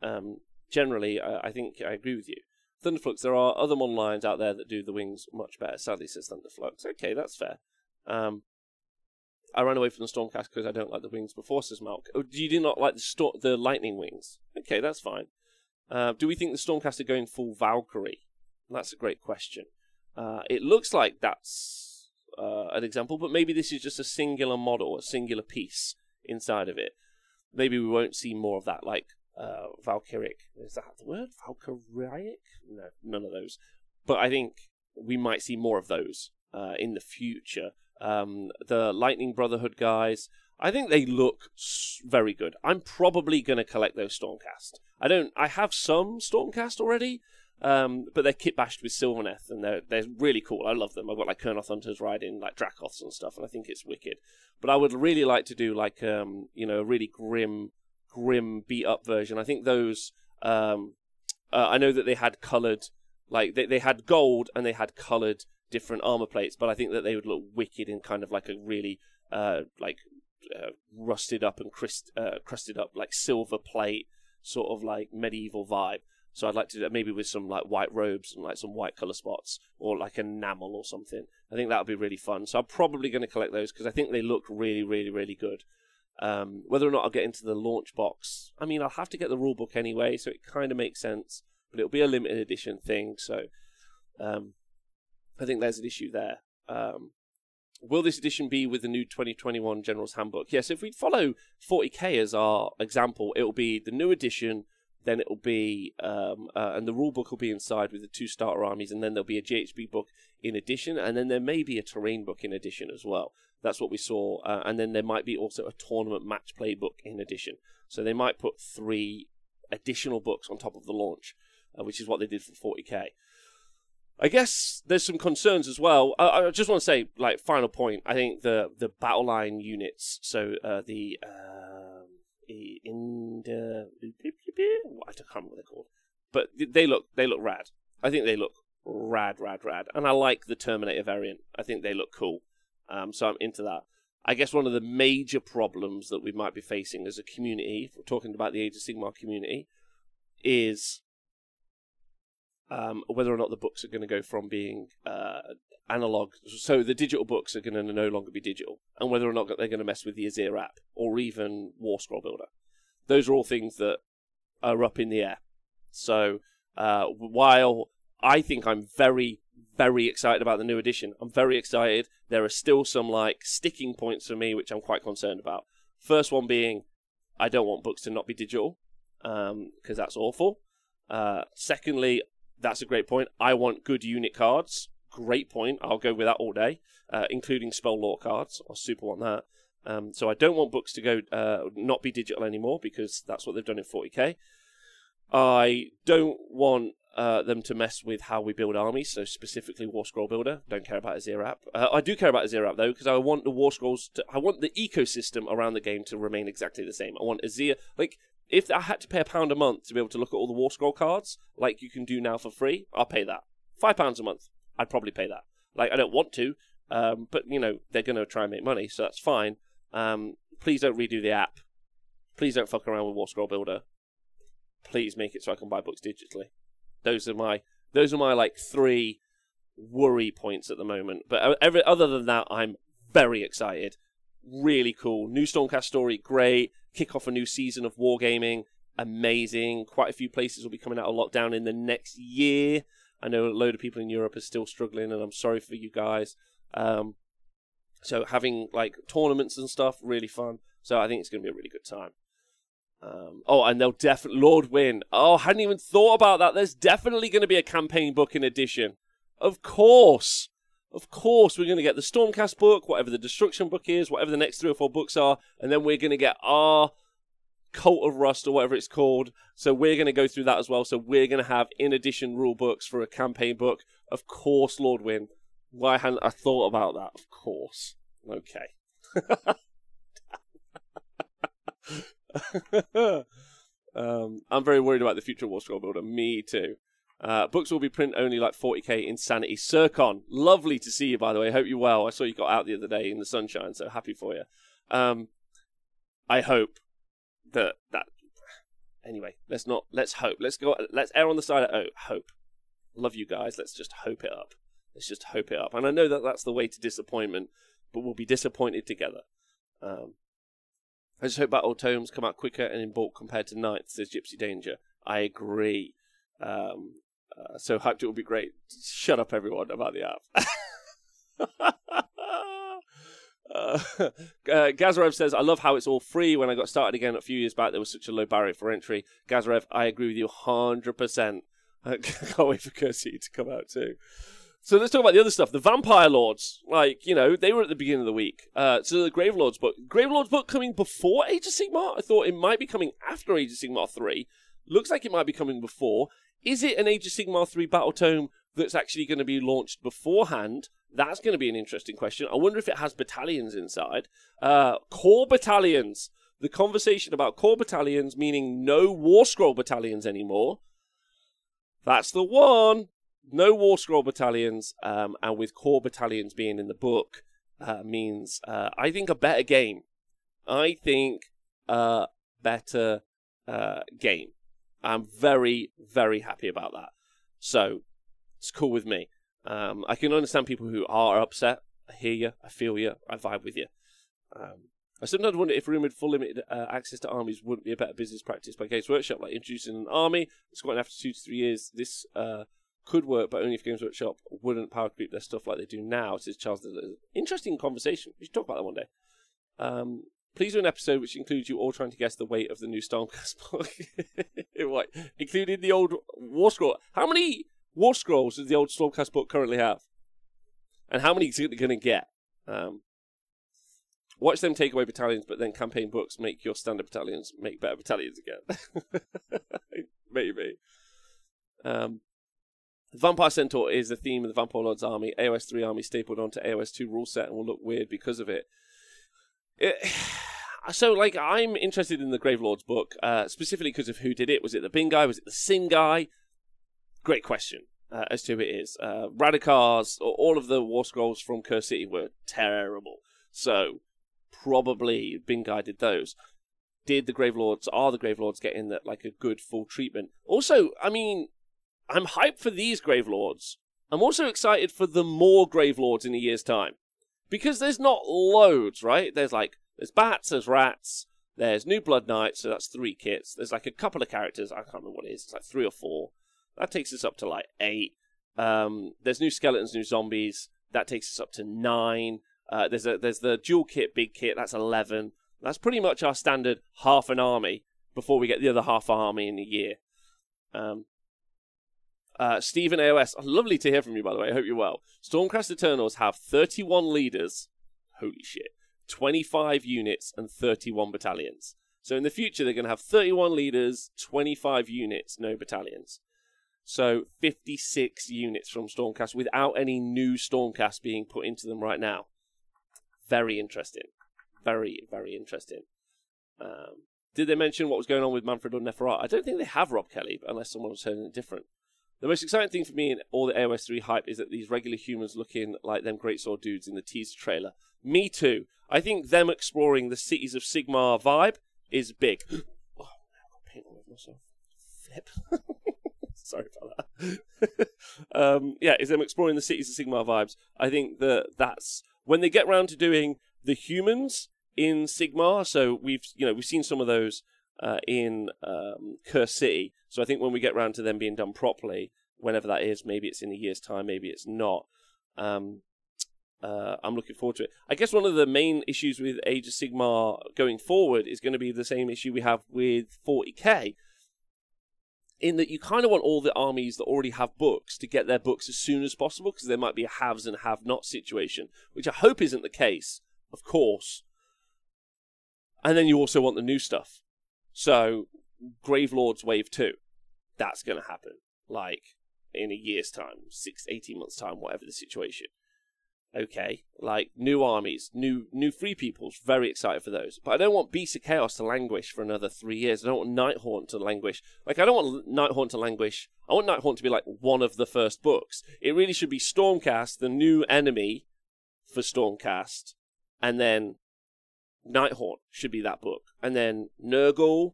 Um, generally, I, I think I agree with you. Thunderflux, there are other model lines out there that do the wings much better. Sadly, says Thunderflux. Okay, that's fair. Um, I ran away from the Stormcast because I don't like the wings before, says Malk. Oh, do you not like the sto- the lightning wings? Okay, that's fine. Uh, do we think the Stormcast are going full Valkyrie? That's a great question. Uh, it looks like that's uh, an example, but maybe this is just a singular model, a singular piece inside of it. Maybe we won't see more of that, like uh, Valkyric. Is that the word? Valkyric? No, none of those. But I think we might see more of those uh, in the future um, the Lightning Brotherhood guys. I think they look very good. I'm probably going to collect those Stormcast. I don't. I have some Stormcast already, um, but they're kit bashed with Sylvaneth, and they're they're really cool. I love them. I've got like Kurnoth Hunters riding like Dracoths and stuff, and I think it's wicked. But I would really like to do like um, you know a really grim, grim beat up version. I think those. Um, uh, I know that they had coloured, like they they had gold and they had coloured different armor plates, but I think that they would look wicked in kind of like a really uh, like uh, rusted up and uh, crusted up like silver plate sort of like medieval vibe. So I'd like to maybe with some like white robes and like some white color spots or like enamel or something. I think that would be really fun. So I'm probably going to collect those because I think they look really, really, really good. Um, whether or not I'll get into the launch box, I mean, I'll have to get the rule book anyway, so it kind of makes sense. But it'll be a limited edition thing, so um, I think there's an issue there. Um, will this edition be with the new 2021 General's Handbook? Yes, if we follow 40k as our example, it will be the new edition. Then it will be, um, uh, and the rule book will be inside with the two starter armies, and then there'll be a GHB book in addition, and then there may be a terrain book in addition as well. That's what we saw, uh, and then there might be also a tournament match play book in addition. So they might put three additional books on top of the launch, uh, which is what they did for 40k. I guess there's some concerns as well. I, I, just want to say, like, final point. I think the the battle line units, so uh, the um, in the I can't remember what they're called, but they look they look rad. I think they look rad, rad, rad, and I like the Terminator variant. I think they look cool. Um, so I'm into that. I guess one of the major problems that we might be facing as a community, if we're talking about the Age of Sigmar community, is um, whether or not the books are going to go from being uh, analog. So the digital books are going to no longer be digital, and whether or not they're going to mess with the Azyr app or even War Scroll Builder. Those are all things that are up in the air. So uh, while I think I'm very, very excited about the new edition, I'm very excited. There are still some like sticking points for me which I'm quite concerned about. First one being, I don't want books to not be digital because um, that's awful. Uh, secondly, that's a great point. I want good unit cards. Great point. I'll go with that all day, uh, including spell lore cards. I super want that. Um, so I don't want books to go uh, not be digital anymore because that's what they've done in 40k. I don't want uh, them to mess with how we build armies, so specifically War Scroll Builder. Don't care about Azyr app. Uh, I do care about Azyr app though because I want the War Scrolls. To, I want the ecosystem around the game to remain exactly the same. I want Azyr like if I had to pay a pound a month to be able to look at all the War Scroll cards, like you can do now for free, I'll pay that. Five pounds a month, I'd probably pay that. Like I don't want to, um, but you know they're going to try and make money, so that's fine. Um, please don't redo the app. Please don't fuck around with War Scroll Builder. Please make it so I can buy books digitally. Those are my those are my like three worry points at the moment. But uh, every, other than that, I'm very excited. Really cool. New Stormcast story, great kick off a new season of Wargaming. Amazing. Quite a few places will be coming out of lockdown in the next year. I know a load of people in Europe are still struggling, and I'm sorry for you guys. Um, so having like tournaments and stuff, really fun. So I think it's going to be a really good time. Um, oh, and they'll definitely Lord Win. Oh, hadn't even thought about that. There's definitely going to be a campaign book in addition. Of course. Of course, we're going to get the Stormcast book, whatever the Destruction book is, whatever the next three or four books are, and then we're going to get our Cult of Rust or whatever it's called. So we're going to go through that as well. So we're going to have in addition rule books for a campaign book. Of course, Lord Win. Why hadn't I thought about that? Of course. Okay. [laughs] [laughs] um, I'm very worried about the future of War Scroll Builder. Me too. Uh, books will be print only like 40k insanity. Sircon, lovely to see you by the way. Hope you're well. I saw you got out the other day in the sunshine, so happy for you. Um, I hope that that. Anyway, let's not. Let's hope. Let's go. Let's err on the side of oh, hope. Love you guys. Let's just hope it up. Let's just hope it up. And I know that that's the way to disappointment, but we'll be disappointed together. Um, I just hope Battle Tomes come out quicker and in bulk compared to Knights, says Gypsy Danger. I agree. Um, uh, so hyped it will be great. Shut up, everyone, about the app. [laughs] Uh, [laughs] uh, Gazarev says, I love how it's all free. When I got started again a few years back, there was such a low barrier for entry. Gazarev, I agree with you 100%. [laughs] I can't wait for Kirsty to come out too. So let's talk about the other stuff. The Vampire Lords, like you know, they were at the beginning of the week. Uh, so the Grave Lords book, Grave Lords book coming before Age of Sigmar. I thought it might be coming after Age of Sigmar three. Looks like it might be coming before. Is it an Age of Sigmar three battle tome that's actually going to be launched beforehand? That's going to be an interesting question. I wonder if it has battalions inside. Uh, core battalions. The conversation about core battalions, meaning no War Scroll battalions anymore. That's the one no War Scroll battalions, um, and with core battalions being in the book, uh, means uh, I think a better game. I think a better uh, game. I'm very, very happy about that. So it's cool with me. Um, I can understand people who are upset. I hear you. I feel you. I vibe with you. Um, I sometimes wonder if rumored full limited uh, access to armies wouldn't be a better business practice by Games Workshop, like introducing an army that's gotten after two to three years. This uh, could work, but only if Games Workshop wouldn't power creep their stuff like they do now. Says Charles. Interesting conversation. We should talk about that one day. Um, please do an episode which includes you all trying to guess the weight of the new Stormcast [laughs] book. what? Including the old War Scroll. How many War Scrolls does the old Stormcast book currently have? And how many is it going to get? Um, watch them take away battalions, but then campaign books make your standard battalions make better battalions again. [laughs] Maybe. Um, Vampire Centaur is the theme of the Vampire Lord's army. AOS 3 army stapled onto AOS 2 rule set and will look weird because of it. it [sighs] so, like, I'm interested in the Grave Lord's book, uh, specifically because of who did it. Was it the Bing guy? Was it the Sin guy? Great question uh, as to who it is. Uh, Radukars, all of the War Scrolls from Curse City were terrible. So, probably Bing guy did those. Did the Grave Lords, are the Grave Lords getting that, like, a good full treatment? Also, I mean, I'm hyped for these Grave Lords. I'm also excited for the more Grave Lords in a year's time. Because there's not loads, right? There's like, there's bats, there's rats, there's New Blood Knights, so that's three kits. There's like a couple of characters, I can't remember what it is, it's like three or four. That takes us up to like eight. Um, there's new skeletons, new zombies, that takes us up to nine. Uh, there's a there's the dual kit, big kit, that's eleven. That's pretty much our standard half an army before we get the other half army in a year. Um, uh, Stephen AOS, lovely to hear from you, by the way. I hope you're well. Stormcast Eternals have 31 leaders. Holy shit. 25 units and 31 battalions. So in the future, they're going to have 31 leaders, 25 units, no battalions. So 56 units from Stormcast without any new Stormcast being put into them right now. Very interesting. Very, very interesting. Um, did they mention what was going on with Mannfred or Neferat? I don't think they have Rob Kelly, unless someone was saying it different. The most exciting thing for me in all the AOS 3 hype is that these regular humans looking like them great sword dudes in the teaser trailer. Me too. I think them exploring the cities of Sigmar vibe is big. [gasps] oh, I got myself. Flip. [laughs] Sorry about that. [laughs] um, yeah, is them exploring the cities of Sigmar vibes. I think that that's when they get round to doing the humans in Sigmar. So we've you know we've seen some of those uh, in um, City. So I think when we get round to them being done properly, whenever that is, maybe it's in a year's time, maybe it's not. Um, uh, I'm looking forward to it. I guess one of the main issues with Age of Sigmar going forward is going to be the same issue we have with 40k, in that you kind of want all the armies that already have books to get their books as soon as possible because there might be a haves and have not situation, which I hope isn't the case, of course. And then you also want the new stuff. So, Gravelords Wave 2, that's going to happen. Like, in a year's time, six, 18 months' time, whatever the situation. Okay, like new armies, new new free peoples, very excited for those. But I don't want Beast of Chaos to languish for another three years. I don't want Nighthaunt to languish. Like I don't want Nighthaunt to languish. I want Nighthaunt to be like one of the first books. It really should be Stormcast, the new enemy for Stormcast, and then Nighthaunt should be that book. And then Nurgle,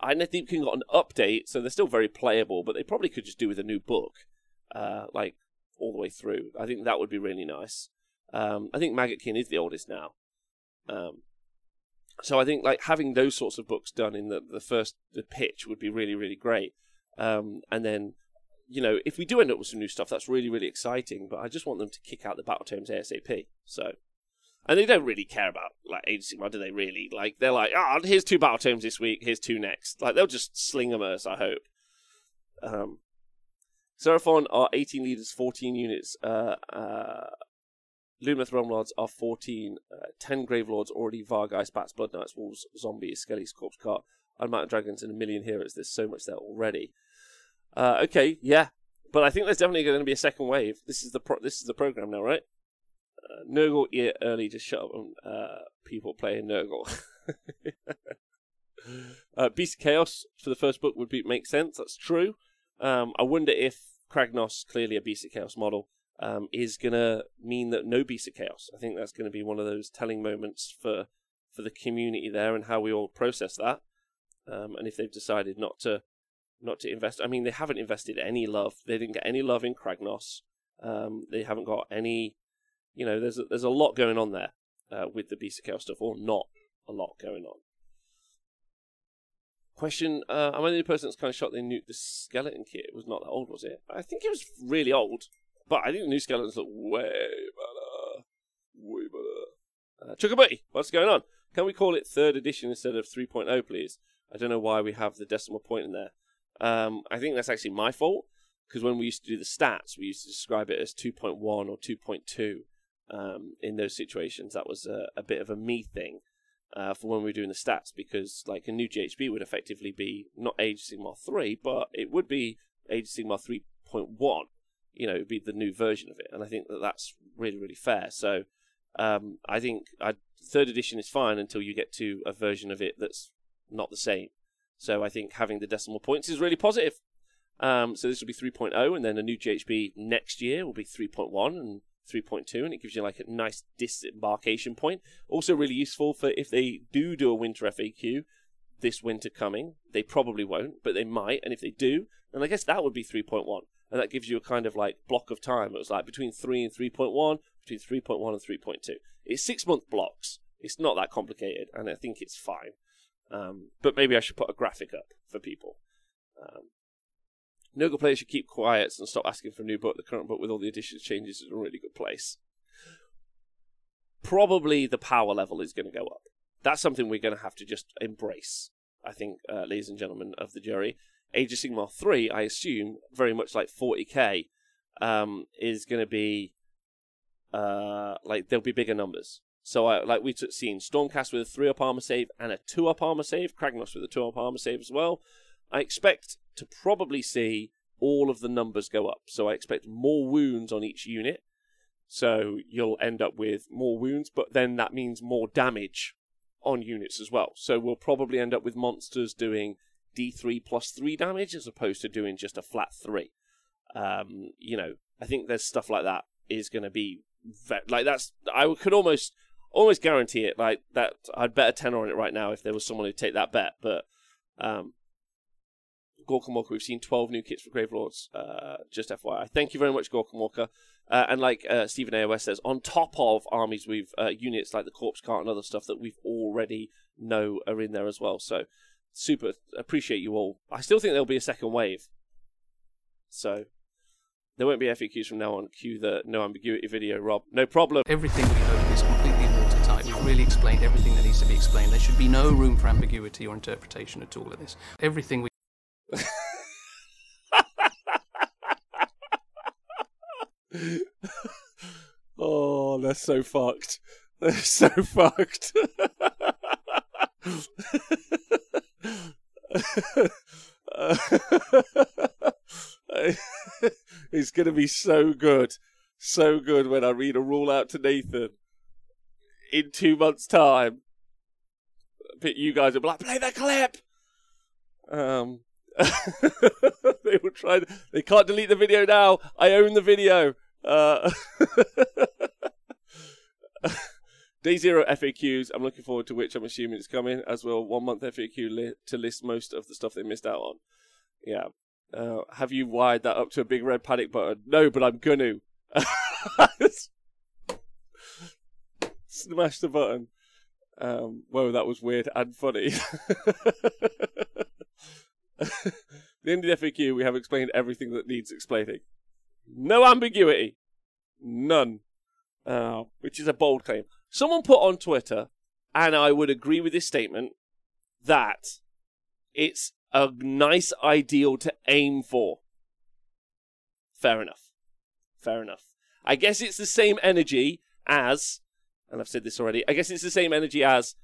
I don't think can got an update, so they're still very playable, but they probably could just do with a new book, uh, like all the way through. I think that would be really nice. Um, I think Maggotkin is the oldest now. Um, so I think like having those sorts of books done in the, the first the pitch would be really really great. Um, and then you know if we do end up with some new stuff, that's really really exciting. But I just want them to kick out the battle tomes ASAP. So and they don't really care about like Age of Sigmar, do they? Really? Like they're like, ah, oh, here's two battle tomes this week. Here's two next. Like they'll just sling them us. I hope. Um. Seraphon are 18 leaders, 14 units. Uh, uh, Lumineth Realm Lords are 14. Uh, 10 Grave Lords already. Vargheist, Bats, Blood Knights, Wolves, Zombies, Skellies, Corpse Cart, Unmounted Dragons, and a million heroes. There's so much there already. Uh, okay, yeah. But I think there's definitely going to be a second wave. This is the pro- this is the program now, right? Uh, Nurgle early to shut up on uh, people playing Nurgle. [laughs] uh, Beast Chaos for the first book would be make sense. That's true. Um, I wonder if Kragnos, clearly a Beast Chaos model, um, is going to mean that no Beast Chaos. I think that's going to be one of those telling moments for for the community there and how we all process that. Um, and if they've decided not to not to invest, I mean, they haven't invested any love. They didn't get any love in Kragnos. Um, they haven't got any. You know, there's a, there's a lot going on there uh, with the Beast of stuff, or not a lot going on. Question: uh, Am I the only person that's kind of shocked they nuked the skeleton kit? It was not that old, was it? I think it was really old, but I think the new skeletons look way better, way better. Uh, what's going on? Can we call it third edition instead of 3.0, please? I don't know why we have the decimal point in there. Um, I think that's actually my fault because when we used to do the stats, we used to describe it as 2.1 or 2.2 um, in those situations. That was a, a, bit of a me thing uh, for when we were doing the stats because, like, a new GHB would effectively be not Age Sigmar 3, but it would be Age Sigmar 3.1. You know, it would be the new version of it, and I think that that's really, really fair. So, um, I think I'd, third edition is fine until you get to a version of it that's not the same. So I think having the decimal points is really positive. Um, so this will be 3.0, and then a new GHB next year will be 3.1 and 3.2, and it gives you like a nice disembarkation point. Also, really useful for if they do do a winter FAQ this winter coming. They probably won't, but they might, and if they do, then I guess that would be 3.1, and that gives you a kind of like block of time. It was like between 3 and 3.1, between 3.1 and 3.2. It's six month blocks. It's not that complicated, and I think it's fine. Um, but maybe I should put a graphic up for people. Um, Nurgle players should keep quiet and stop asking for a new book. The current book with all the additions changes is in a really good place. Probably the power level is going to go up. That's something we're going to have to just embrace, I think, uh, ladies and gentlemen of the jury. Age of Sigmar 3, I assume, very much like 40k, um, is going to be uh, like there'll be bigger numbers. So, I, like we've seen, Stormcast with a 3 up armor save and a 2 up armor save, Kragnos with a 2 up armor save as well. I expect to probably see all of the numbers go up. So, I expect more wounds on each unit. So, you'll end up with more wounds, but then that means more damage on units as well. So, we'll probably end up with monsters doing D3 plus 3 damage as opposed to doing just a flat 3. Um, you know, I think there's stuff like that is going to be like that's I could almost almost guarantee it. Like that, I'd bet a tenner on it right now if there was someone who'd take that bet. But um, Gorkon Walker, we've seen 12 new kits for Gravelords. Uh, just FYI. Thank you very much, Gorkon Walker. Uh, and like uh, Stephen AOS says, on top of armies, we've uh, units like the Corpse Cart and other stuff that we've already know are in there as well. So super appreciate you all. I still think there'll be a second wave. So there won't be FAQs from now on. Cue the no ambiguity video, Rob. No problem. Everything we hope is completely watertight. We've really explained everything that needs to be explained. There should be no room for ambiguity or interpretation at all in this. Everything we. Oh, they're so fucked. They're so [laughs] fucked. it's going to be so good. So good when I read a rule out to Nathan in two months' time. But you guys will be like, play the clip! Um, [laughs] they will try. To, they can't delete the video now. I own the video. Uh, [laughs] Day zero FAQs. I'm looking forward to which I'm assuming it's coming as well. One month FAQ li- to list most of the stuff they missed out on. Yeah. Uh, have you wired that up to a big red panic button? No, but I'm gonna. [laughs] Smash the button. Um, whoa, that was weird and funny. [laughs] the end of the FAQ, we have explained everything that needs explaining. No ambiguity. None. Uh, which is a bold claim. Someone put on Twitter, and I would agree with this statement, that it's a nice ideal to aim for. Fair enough. Fair enough. I guess it's the same energy as, and I've said this already, I guess it's the same energy as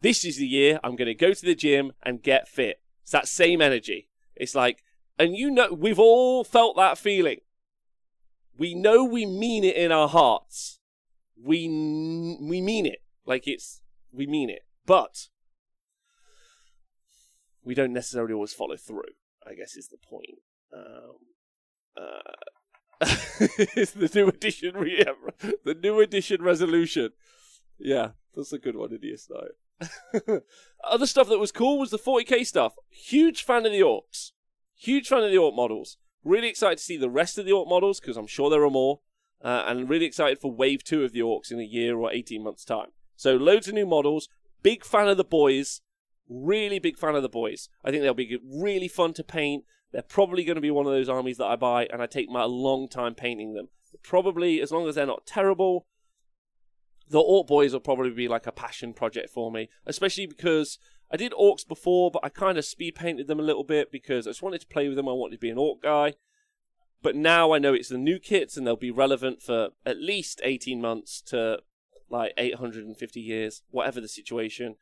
this is the year I'm going to go to the gym and get fit. It's that same energy. It's like, and you know, we've all felt that feeling. We know we mean it in our hearts. We we mean it like it's we mean it, but we don't necessarily always follow through. I guess is the point. Um, uh, [laughs] it's the new edition, re- the new edition resolution. Yeah, that's a good one, Idiot Night. [laughs] Other stuff that was cool was the 40k stuff. Huge fan of the orcs. Huge fan of the orc models. Really excited to see the rest of the orc models because I'm sure there are more. Uh, and really excited for wave two of the orcs in a year or 18 months' time. So loads of new models. Big fan of the boys. Really big fan of the boys. I think they'll be really fun to paint. They're probably going to be one of those armies that I buy, and I take my long time painting them. Probably, as long as they're not terrible, the Orc Boys will probably be like a passion project for me, especially because I did Orcs before, but I kind of speed painted them a little bit because I just wanted to play with them. I wanted to be an Orc guy. But now I know it's the new kits and they'll be relevant for at least 18 months to like 850 years, whatever the situation.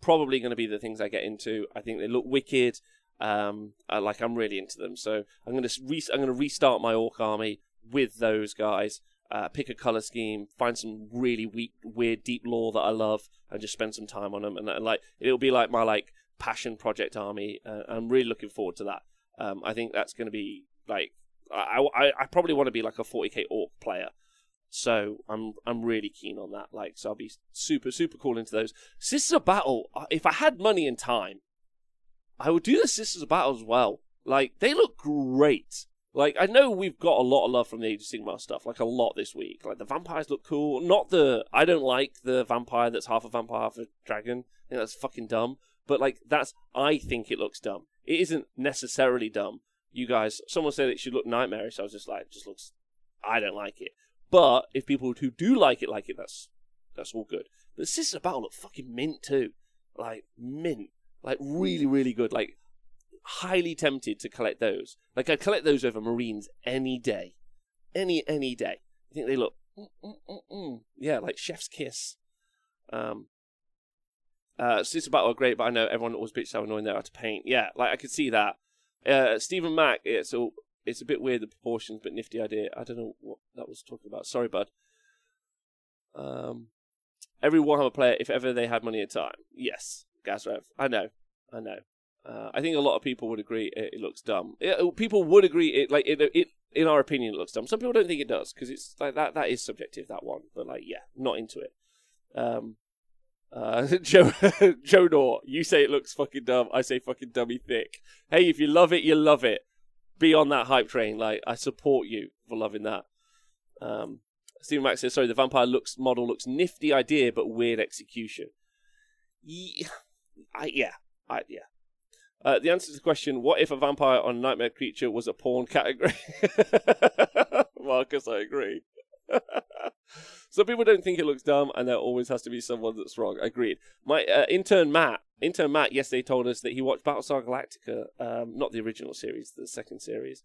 Probably going to be the things I get into. I think they look wicked. Um, I, like I'm really into them, so I'm going re- I'm going to restart my orc army with those guys. Uh, pick a color scheme, find some really weak, weird, deep lore that I love, and just spend some time on them. And, and like it'll be like my like passion project army. Uh, I'm really looking forward to that. Um, I think that's going to be like I, I, I probably want to be like a 40k orc player. So I'm I'm really keen on that. Like, so I'll be super super cool into those. Sisters of Battle. Uh, if I had money and time, I would do the Sisters of Battle as well. Like, they look great. Like, I know we've got a lot of love from the Age of Sigmar stuff, like a lot this week. Like, the vampires look cool. Not the. I don't like the vampire that's half a vampire, half a dragon. I think that's fucking dumb. But, like, that's. I think it looks dumb. It isn't necessarily dumb. You guys. Someone said it should look nightmarish. I was just like, just looks. I don't like it. But if people who do like it like it, that's. That's all good. But Sisters of Battle look fucking mint too. Like, mint. Like really, really good. Like highly tempted to collect those. Like I'd collect those over Marines any day, any any day. I think they look, mm, mm, mm, yeah, like Chef's Kiss. Um, uh, Sister Battle are great, but I know everyone always bitches how annoying they are to paint. Yeah, like I could see that. Uh, Stephen Mack, it's all, it's a bit weird the proportions, but nifty idea. I don't know what that was talking about. Sorry, bud. Um, every Warhammer player, if ever they had money and time, yes, Gazrev. I know, I know. Uh, I think a lot of people would agree it, it looks dumb. It, uh, people would agree it like it, it in our opinion it looks dumb. Some people don't think it does because it's like that that is subjective that one. But like yeah, not into it. Um, uh, [laughs] Joe [laughs] Joe Nor, you say it looks fucking dumb. I say fucking dummy thick. Hey, if you love it, you love it. Be on that hype train. Like I support you for loving that. Um, Stephen Max says, sorry, the vampire looks model looks nifty idea but weird execution. Yeah, [sighs] I, yeah, I, yeah. Uh, the answer to the question, what if a vampire on Nightmare Creature was a porn category? [laughs] Marcus, I agree. [laughs] Some people don't think it looks dumb, and there always has to be someone that's wrong. Agreed. My uh, intern Matt, intern Matt, yesterday told us that he watched Battlestar Galactica, um, not the original series, the second series,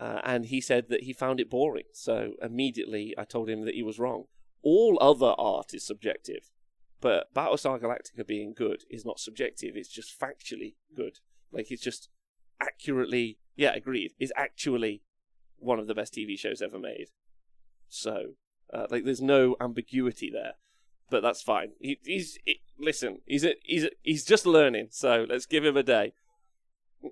uh, and he said that he found it boring. So immediately, I told him that he was wrong. All other art is subjective. But Battlestar Galactica being good is not subjective, it's just factually good. Like, it's just accurately, yeah, agreed, is actually one of the best TV shows ever made. So, uh, like, there's no ambiguity there. But that's fine. He, he's he, listen. He's a, he's a, he's just learning. So let's give him a day. [laughs]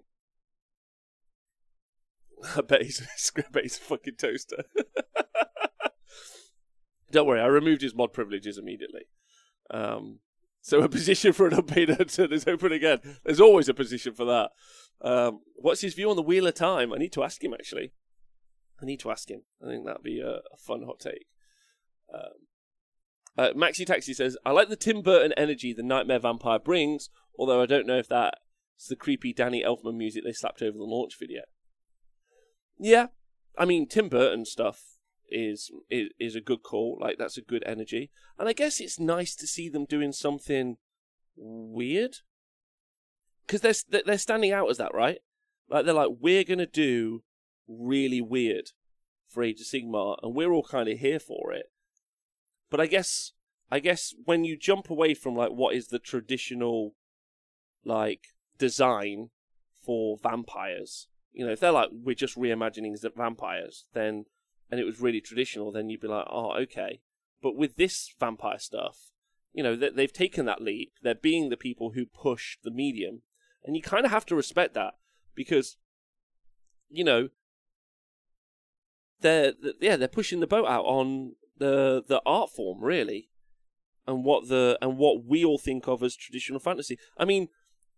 I bet he's, [laughs] I bet he's a fucking toaster. [laughs] Don't worry, I removed his mod privileges immediately. Um, so a position for an intern [laughs] is open again. There's always a position for that. Um, what's his view on the Wheel of Time? I need to ask him actually. I need to ask him. I think that'd be a, a fun hot take. Um, uh, Maxi Taxi says, I like the Tim Burton energy the Nightmare Vampire brings, although I don't know if that's the creepy Danny Elfman music they slapped over the launch video. Yeah, I mean, Tim Burton stuff is, is is a good call. Like that's a good energy, and I guess it's nice to see them doing something weird because they're they're standing out as that, right? Like they're like we're gonna do really weird, for Age of Sigmar, and we're all kind of here for it. But I guess, I guess when you jump away from like what is the traditional, like design for vampires, you know, if they're like we're just reimagining the vampires, then and it was really traditional, then you'd be like, oh, okay. But with this vampire stuff, you know, they, have taken that leap. They're being the people who push the medium, and you kind of have to respect that because, you know, they're yeah they're pushing the boat out on the the art form really, and what the and what we all think of as traditional fantasy. I mean,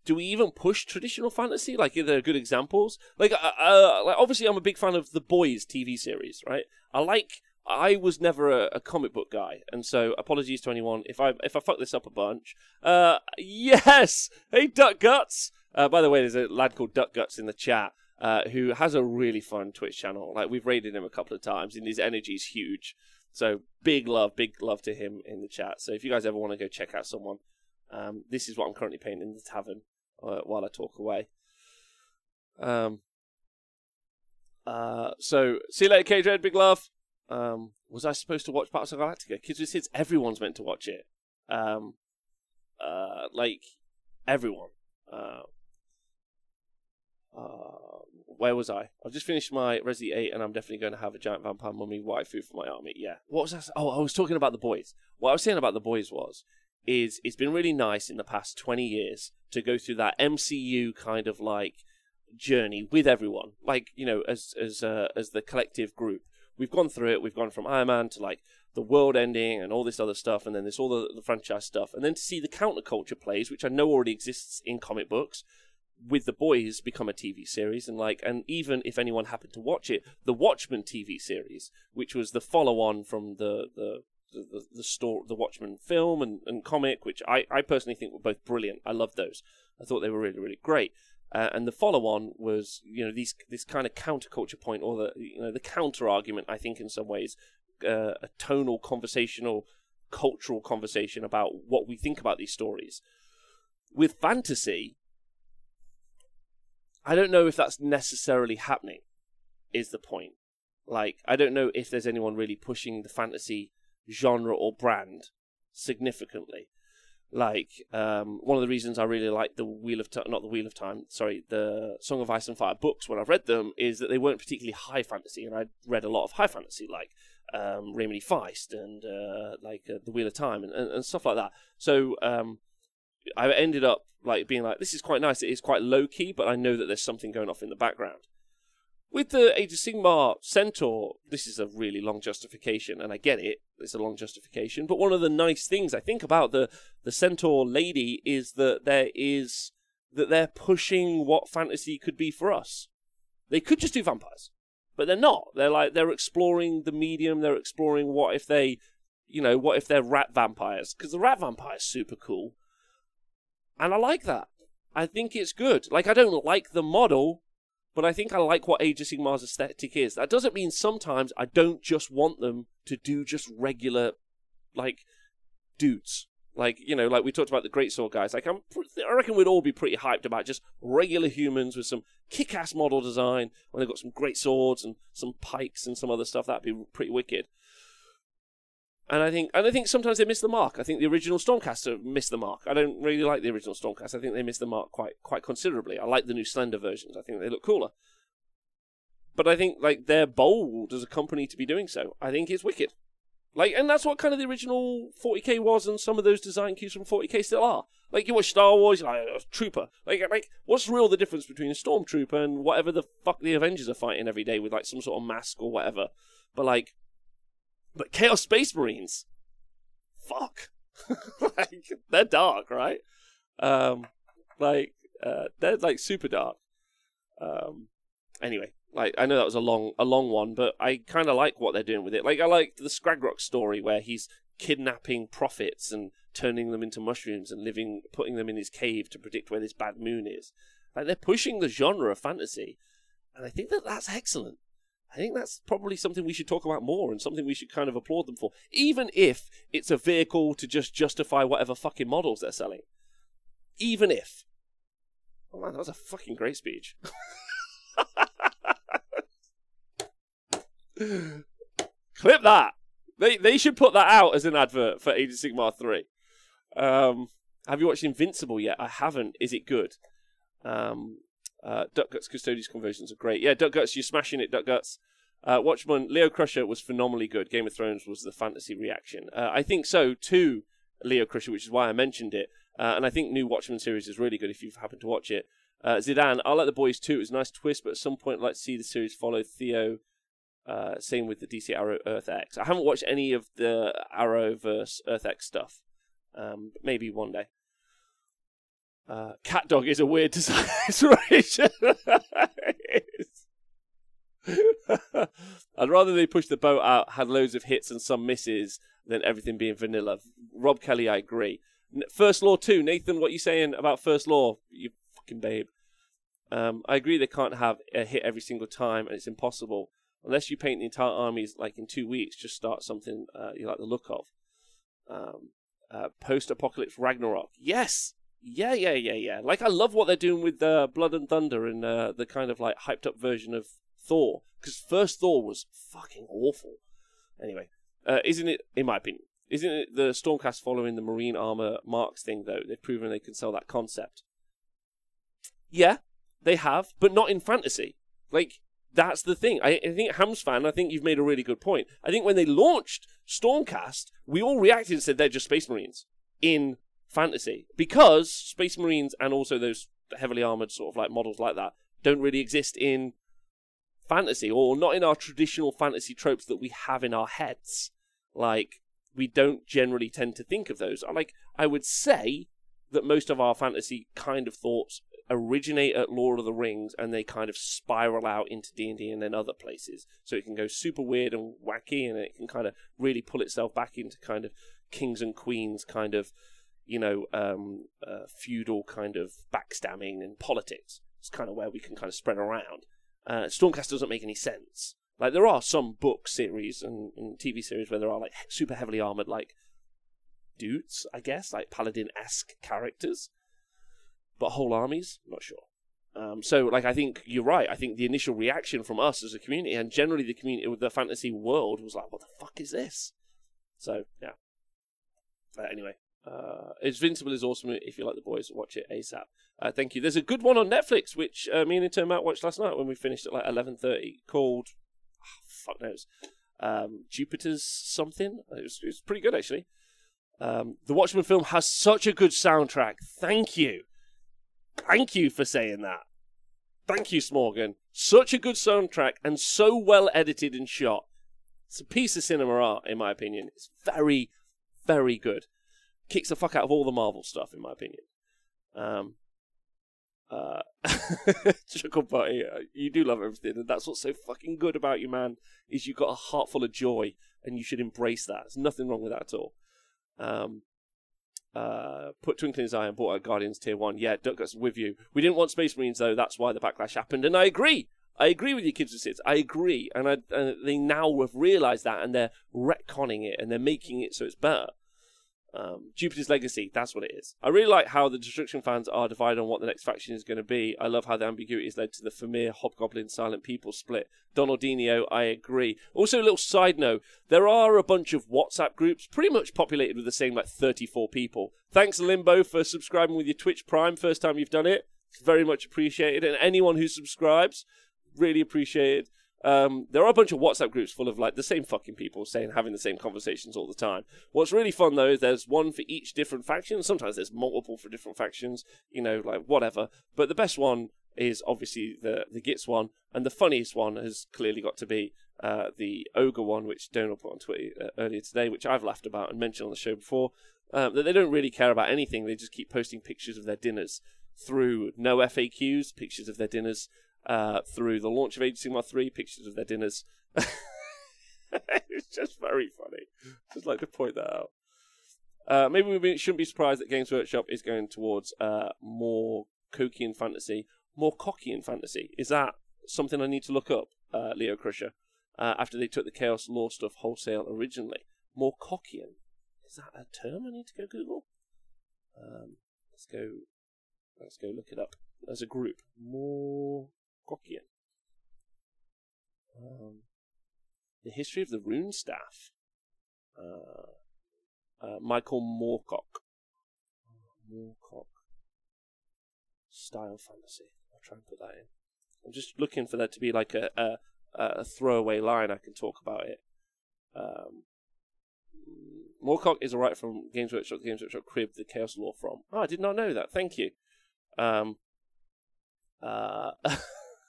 do we even push traditional fantasy? Like, are there good examples? Like, uh, uh, like obviously, I'm a big fan of the Boys TV series, right? I like. I was never a, a, comic book guy, and so apologies to anyone if I if I fuck this up a bunch. Uh, [laughs] yes, hey Duck Guts. Uh, by the way, there's a lad called Duck Guts in the chat uh, who has a really fun Twitch channel. Like we've raided him a couple of times, and his energy is huge. So big love, big love to him in the chat. So if you guys ever want to go check out someone, um, this is what I'm currently painting in the tavern uh, while I talk away. Um. Uh. So see you later, Cage. Big love. Um. Was I supposed to watch Battlestar Galactica? Kids with Kids. Everyone's meant to watch it. Um. Uh. Like everyone. Uh. Uh, where was I? I've just finished my Resi 8 and I'm definitely going to have a giant vampire mummy waifu for my army. Yeah. What was that? Oh, I was talking about the boys. What I was saying about the boys was is it's been really nice in the past 20 years to go through that MCU kind of like journey with everyone. Like you know as as uh, as the collective group we've gone through it. We've gone from Iron Man to like the world ending and all this other stuff and then there's all the, the franchise stuff. And then to see the counterculture plays which I know already exists in comic books with the boys become a TV series. And like and even if anyone happened to watch it the Watchmen TV series which was the follow on from the the the, the, store, the Watchmen film and, and comic, which I, I personally think were both brilliant. I loved those. I thought they were really, really great. Uh, and the follow-on was, you know, these this kind of counterculture point, or the you know the counter argument. I think in some ways, uh, a tonal, conversational, cultural conversation about what we think about these stories. With fantasy, I don't know if that's necessarily happening. Is the point? Like, I don't know if there's anyone really pushing the fantasy genre or brand significantly. Like um, one of the reasons I really like the Wheel of Time, not the Wheel of Time, sorry, the Song of Ice and Fire books when I've read them is that they weren't particularly high fantasy, and I read a lot of high fantasy like um, Feist and uh, like uh, the Wheel of Time and, and, and stuff like that. So um, I ended up like being like, this is quite nice. It is quite low key, but I know that there's something going off in the background. With the Age of Sigmar Centaur, this is a really long justification, and I get it. It's a long justification, but one of the nice things I think about the the Centaur lady is that there is that they're pushing what fantasy could be for us. They could just do vampires, but they're not. They're like they're exploring the medium. They're exploring what if they, you know, what if they're rat vampires? Because the rat vampire is super cool, and I like that. I think it's good. Like I don't like the model, but I think I like what Age of Sigmar's aesthetic is. That doesn't mean sometimes I don't just want them to do just regular, like, dudes. Like, you know, like we talked about the Great Sword guys. Like, I'm, I reckon we'd all be pretty hyped about just regular humans with some kick ass model design when they've got some great swords and some pikes and some other stuff. That'd be pretty wicked. And I think, and I think sometimes they miss the mark. I think the original Stormcaster missed the mark. I don't really like the original Stormcaster. I think they missed the mark quite, quite considerably. I like the new Slender versions. I think they look cooler. But I think like they're bold as a company to be doing so. I think it's wicked. Like, and that's what kind of the original 40k was, and some of those design cues from 40k still are. Like, you watch Star Wars, like oh, a trooper. Like, like, what's real the difference between a stormtrooper and whatever the fuck the Avengers are fighting every day with like some sort of mask or whatever? But like, but Chaos Space Marines, fuck, [laughs] like they're dark, right? Um, like uh, they're like super dark. Um, anyway, like I know that was a long, a long one, but I kind of like what they're doing with it. Like I like the Skragrok story where he's kidnapping prophets and turning them into mushrooms and living, putting them in his cave to predict where this bad moon is. Like they're pushing the genre of fantasy, and I think that that's excellent. I think that's probably something we should talk about more and something we should kind of applaud them for, even if it's a vehicle to just justify whatever fucking models they're selling. Even if. Oh man, that was a fucking great speech. [laughs] Clip that. They they should put that out as an advert for Age of Sigmar 3. Um, have you watched Invincible yet? I haven't. Is it good? Um, uh, Duck Guts Custodes conversions are great. Yeah, Duck Guts, you're smashing it, Duck Guts. Uh, Watchmen, Leo Crusher was phenomenally good. Game of Thrones was the fantasy reaction. Uh, I think so too, Leo Crusher, which is why I mentioned it. Uh, and I think new Watchmen series is really good if you've happened to watch it. Uh, Zidane, I like the boys too. It was a nice twist, but at some point, I'd like to see the series follow Theo. Uh, same with the DC Arrow Earth X. I haven't watched any of the Arrow Arrowverse Earth X stuff. Um, maybe one day. Uh, cat dog is a weird design. [laughs] I'd rather they push the boat out, had loads of hits and some misses, than everything being vanilla. Rob Kelly, I agree. First Law 2, Nathan, what you saying about First Law? You fucking babe. Um, I agree they can't have a hit every single time, and it's impossible. Unless you paint the entire armies like in two weeks, just start something uh, you like the look of. Um, uh, Post-apocalypse Ragnarok. Yes, yeah, yeah, yeah, yeah. Like I love what they're doing with uh, Blood and Thunder and uh, the kind of like hyped up version of Thor. Because first Thor was fucking awful. Anyway, uh, isn't it? In my opinion, isn't it the Stormcast following the Marine armor marks thing though? They've proven they can sell that concept. Yeah, they have, but not in fantasy. Like that's the thing. I, I think Hams fan, I think you've made a really good point. I think when they launched Stormcast, we all reacted and said they're just Space Marines in fantasy because Space Marines and also those heavily armored sort of like models like that don't really exist in fantasy or not in our traditional fantasy tropes that we have in our heads. Like we don't generally tend to think of those. Like I would say that most of our fantasy kind of thoughts originate at Lord of the Rings and they kind of spiral out into D&D and then other places. So it can go super weird and wacky and it can kind of really pull itself back into kind of kings and queens kind of, you know, um, uh, feudal kind of backstabbing and politics. It's kind of where we can kind of spread around. Uh, Stormcast doesn't make any sense. Like there are some book series and, and TV series where there are like super heavily armored like dudes, I guess, like paladin esque characters but whole armies, not sure. Um, so, like, I think you're right. I think the initial reaction from us as a community, and generally the community with the fantasy world, was like, "What the fuck is this?" So, yeah. Uh, anyway, uh, Invincible is awesome. If you like the boys, watch it asap. Uh, thank you. There's a good one on Netflix, which uh, me and Intern Matt watched last night when we finished at like 11:30, called oh, fuck knows, um, Jupiter's something. It was, it was pretty good actually. Um, the Watchmen film has such a good soundtrack. Thank you. Thank you for saying that. Thank you, Smorgan. Such a good soundtrack and so well edited and shot. It's a piece of cinema art, in my opinion. It's very, very good. Kicks the fuck out of all the Marvel stuff, in my opinion. Um, uh, [laughs] you do love everything, and that's what's so fucking good about you, man. Is you've got a heart full of joy, and you should embrace that. There's nothing wrong with that at all. Um, uh, put Twinkle in his eye and bought out Guardians Tier 1. Yeah, Duck Guts with you. We didn't want Space Marines, though. That's why the backlash happened. And I agree. I agree with you, Kids with Sits. I agree. And, I, and they now have realised that and they're retconning it and they're making it so it's better. Um, Jupiter's Legacy, that's what it is. I really like how the Destruction fans are divided on what the next faction is going to be. I love how the ambiguity has led to the Fimir, Hobgoblin, Silent People split. Donaldinho, I agree. Also, a little side note there are a bunch of WhatsApp groups pretty much populated with the same like 34 people. Thanks, Limbo, for subscribing with your Twitch Prime. First time you've done it. Very much appreciated. And anyone who subscribes, really appreciated. Um, there are a bunch of WhatsApp groups full of like the same fucking people saying having the same conversations all the time. What's really fun though is there's one for each different faction. Sometimes there's multiple for different factions. You know, like whatever. But the best one is obviously the the Gits one, and the funniest one has clearly got to be uh, the ogre one, which Donald put on Twitter uh, earlier today, which I've laughed about and mentioned on the show before. Um, that they don't really care about anything. They just keep posting pictures of their dinners through no FAQs, pictures of their dinners uh, through the launch of Age of Sigmar 3, pictures of their dinners. [laughs] it's just very funny. Just like to point that out. Uh, maybe we shouldn't be surprised that Games Workshop is going towards uh, more and fantasy, more cocky and fantasy. Is that something I need to look up, uh, Leo Crusher? Uh, after they took the Chaos Law stuff wholesale originally, more Cockian. Is that a term I need to go Google? Um, let's go. Let's go look it up as a group. More Cockian. Um, The history of the rune staff. Uh, uh, Michael Moorcock. Moorcock. Style fantasy. I'll try and put that in. I'm just looking for that to be like a a, a throwaway line. I can talk about it. Um, Moorcock is a writer from Games Workshop. Games Workshop cribbed the Chaos Law from. Oh, I did not know that. Thank you. Um, uh, [laughs]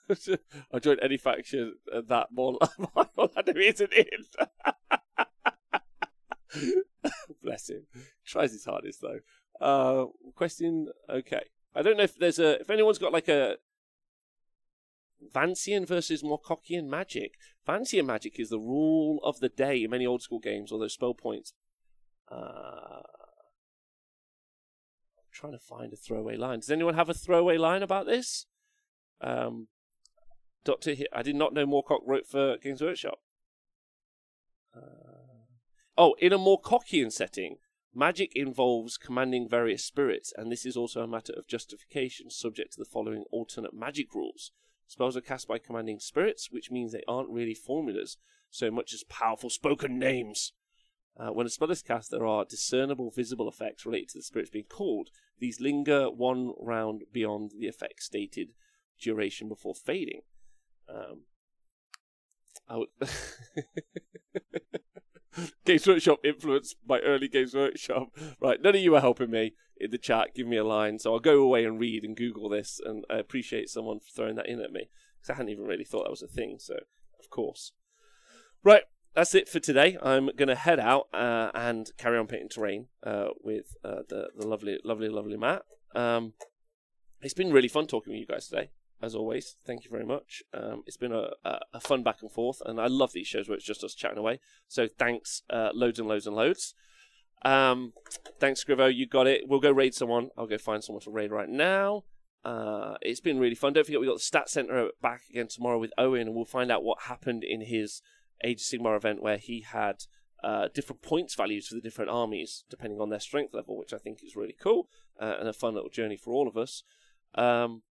[laughs] I joined any faction that more [laughs] Orlando isn't in. [laughs] Bless him. Tries his hardest though. Uh, question. Okay. I don't know if there's a if anyone's got like a Vancian versus Moorcockian magic. Vancian magic is the rule of the day in many old school games, although spell points. Uh, I'm trying to find a throwaway line. Does anyone have a throwaway line about this? Um, Doctor, I did not know Moorcock wrote for Games Workshop. Uh, oh, in a Moorcockian setting, magic involves commanding various spirits, and this is also a matter of justification, subject to the following alternate magic rules. Spells are cast by commanding spirits, which means they aren't really formulas so much as powerful spoken names. Uh, when a spell is cast, there are discernible visible effects related to the spirits being called. These linger one round beyond the effect stated duration before fading. Um, [laughs] Games Workshop influenced by early Games Workshop. Right, none of you are helping me in the chat. Give me a line, so I'll go away and read and Google this. And I appreciate someone throwing that in at me because I hadn't even really thought that was a thing. So, of course, right. That's it for today. I'm going to head out uh, and carry on painting terrain uh, with uh, the the lovely, lovely, lovely Matt. Um, it's been really fun talking with you guys today as always. Thank you very much. Um, it's been a, a, fun back and forth, and I love these shows where it's just us chatting away. So thanks, uh, loads and loads and loads. Um, thanks, Scrivo. You got it. We'll go raid someone. I'll go find someone to raid right now. Uh, it's been really fun. Don't forget, we got the Stat Center back again tomorrow with Owen, and we'll find out what happened in his Age of Sigmar event where he had uh, different points values for the different armies depending on their strength level, which I think is really cool uh, and a fun little journey for all of us. Um,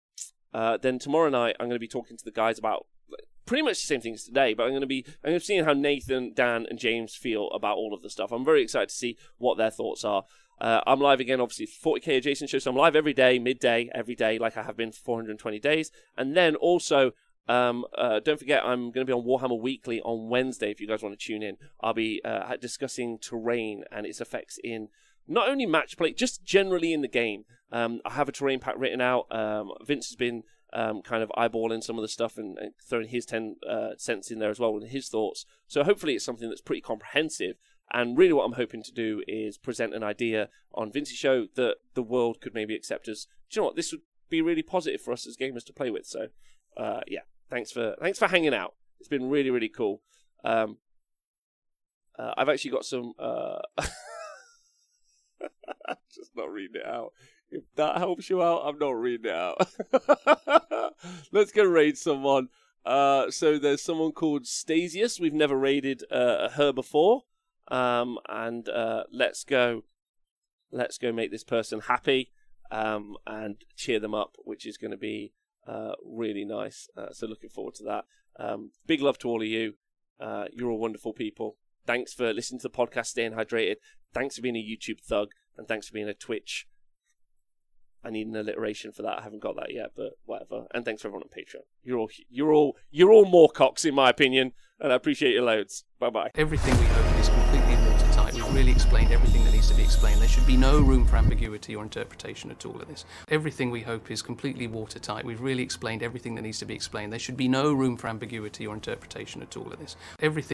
uh, then tomorrow night, I'm going to be talking to the guys about pretty much the same things today, but I'm going to be I'm going to seeing how Nathan, Dan, and James feel about all of the stuff. I'm very excited to see what their thoughts are. Uh, I'm live again, obviously, 40k adjacent show, so I'm live every day, midday, every day, like I have been for 420 days. And then also, um, uh, don't forget, I'm going to be on Warhammer Weekly on Wednesday. If you guys want to tune in, I'll be uh, discussing terrain and its effects in not only match play, just generally in the game. Um, I have a terrain pack written out. Um, Vince has been um, kind of eyeballing some of the stuff and, and throwing his 10 uh, cents in there as well with his thoughts. So hopefully it's something that's pretty comprehensive. And really, what I'm hoping to do is present an idea on Vince's show that the world could maybe accept as, do you know what, this would be really positive for us as gamers to play with. So, uh, yeah, thanks for thanks for hanging out. It's been really really cool. Um, uh, I've actually got some. [laughs] [laughs] Just not reading it out. If that helps you out, I'm not reading it out. [laughs] Let's go raid someone. Uh, so there's someone called Stasius. We've never raided uh, her before. Um, and uh, let's go. Let's go make this person happy um, and cheer them up, which is going to be uh, really nice. Uh, so looking forward to that. Um, big love to all of you. Uh, you're all wonderful people. Thanks for listening to the podcast, staying hydrated. Thanks for being a YouTube thug, and thanks for being a Twitch I need an alliteration for that. I haven't got that yet, but whatever. And thanks for everyone on Patreon. You're all you're all you're all more cocks in my opinion, and I appreciate your loads. Bye bye. Everything we hope is completely watertight. We've really explained everything that needs to be explained. There should be no room for ambiguity or interpretation at all in this. Everything we hope is completely watertight. We've really explained everything that needs to be explained. There should be no room for ambiguity or interpretation at all in this. Everything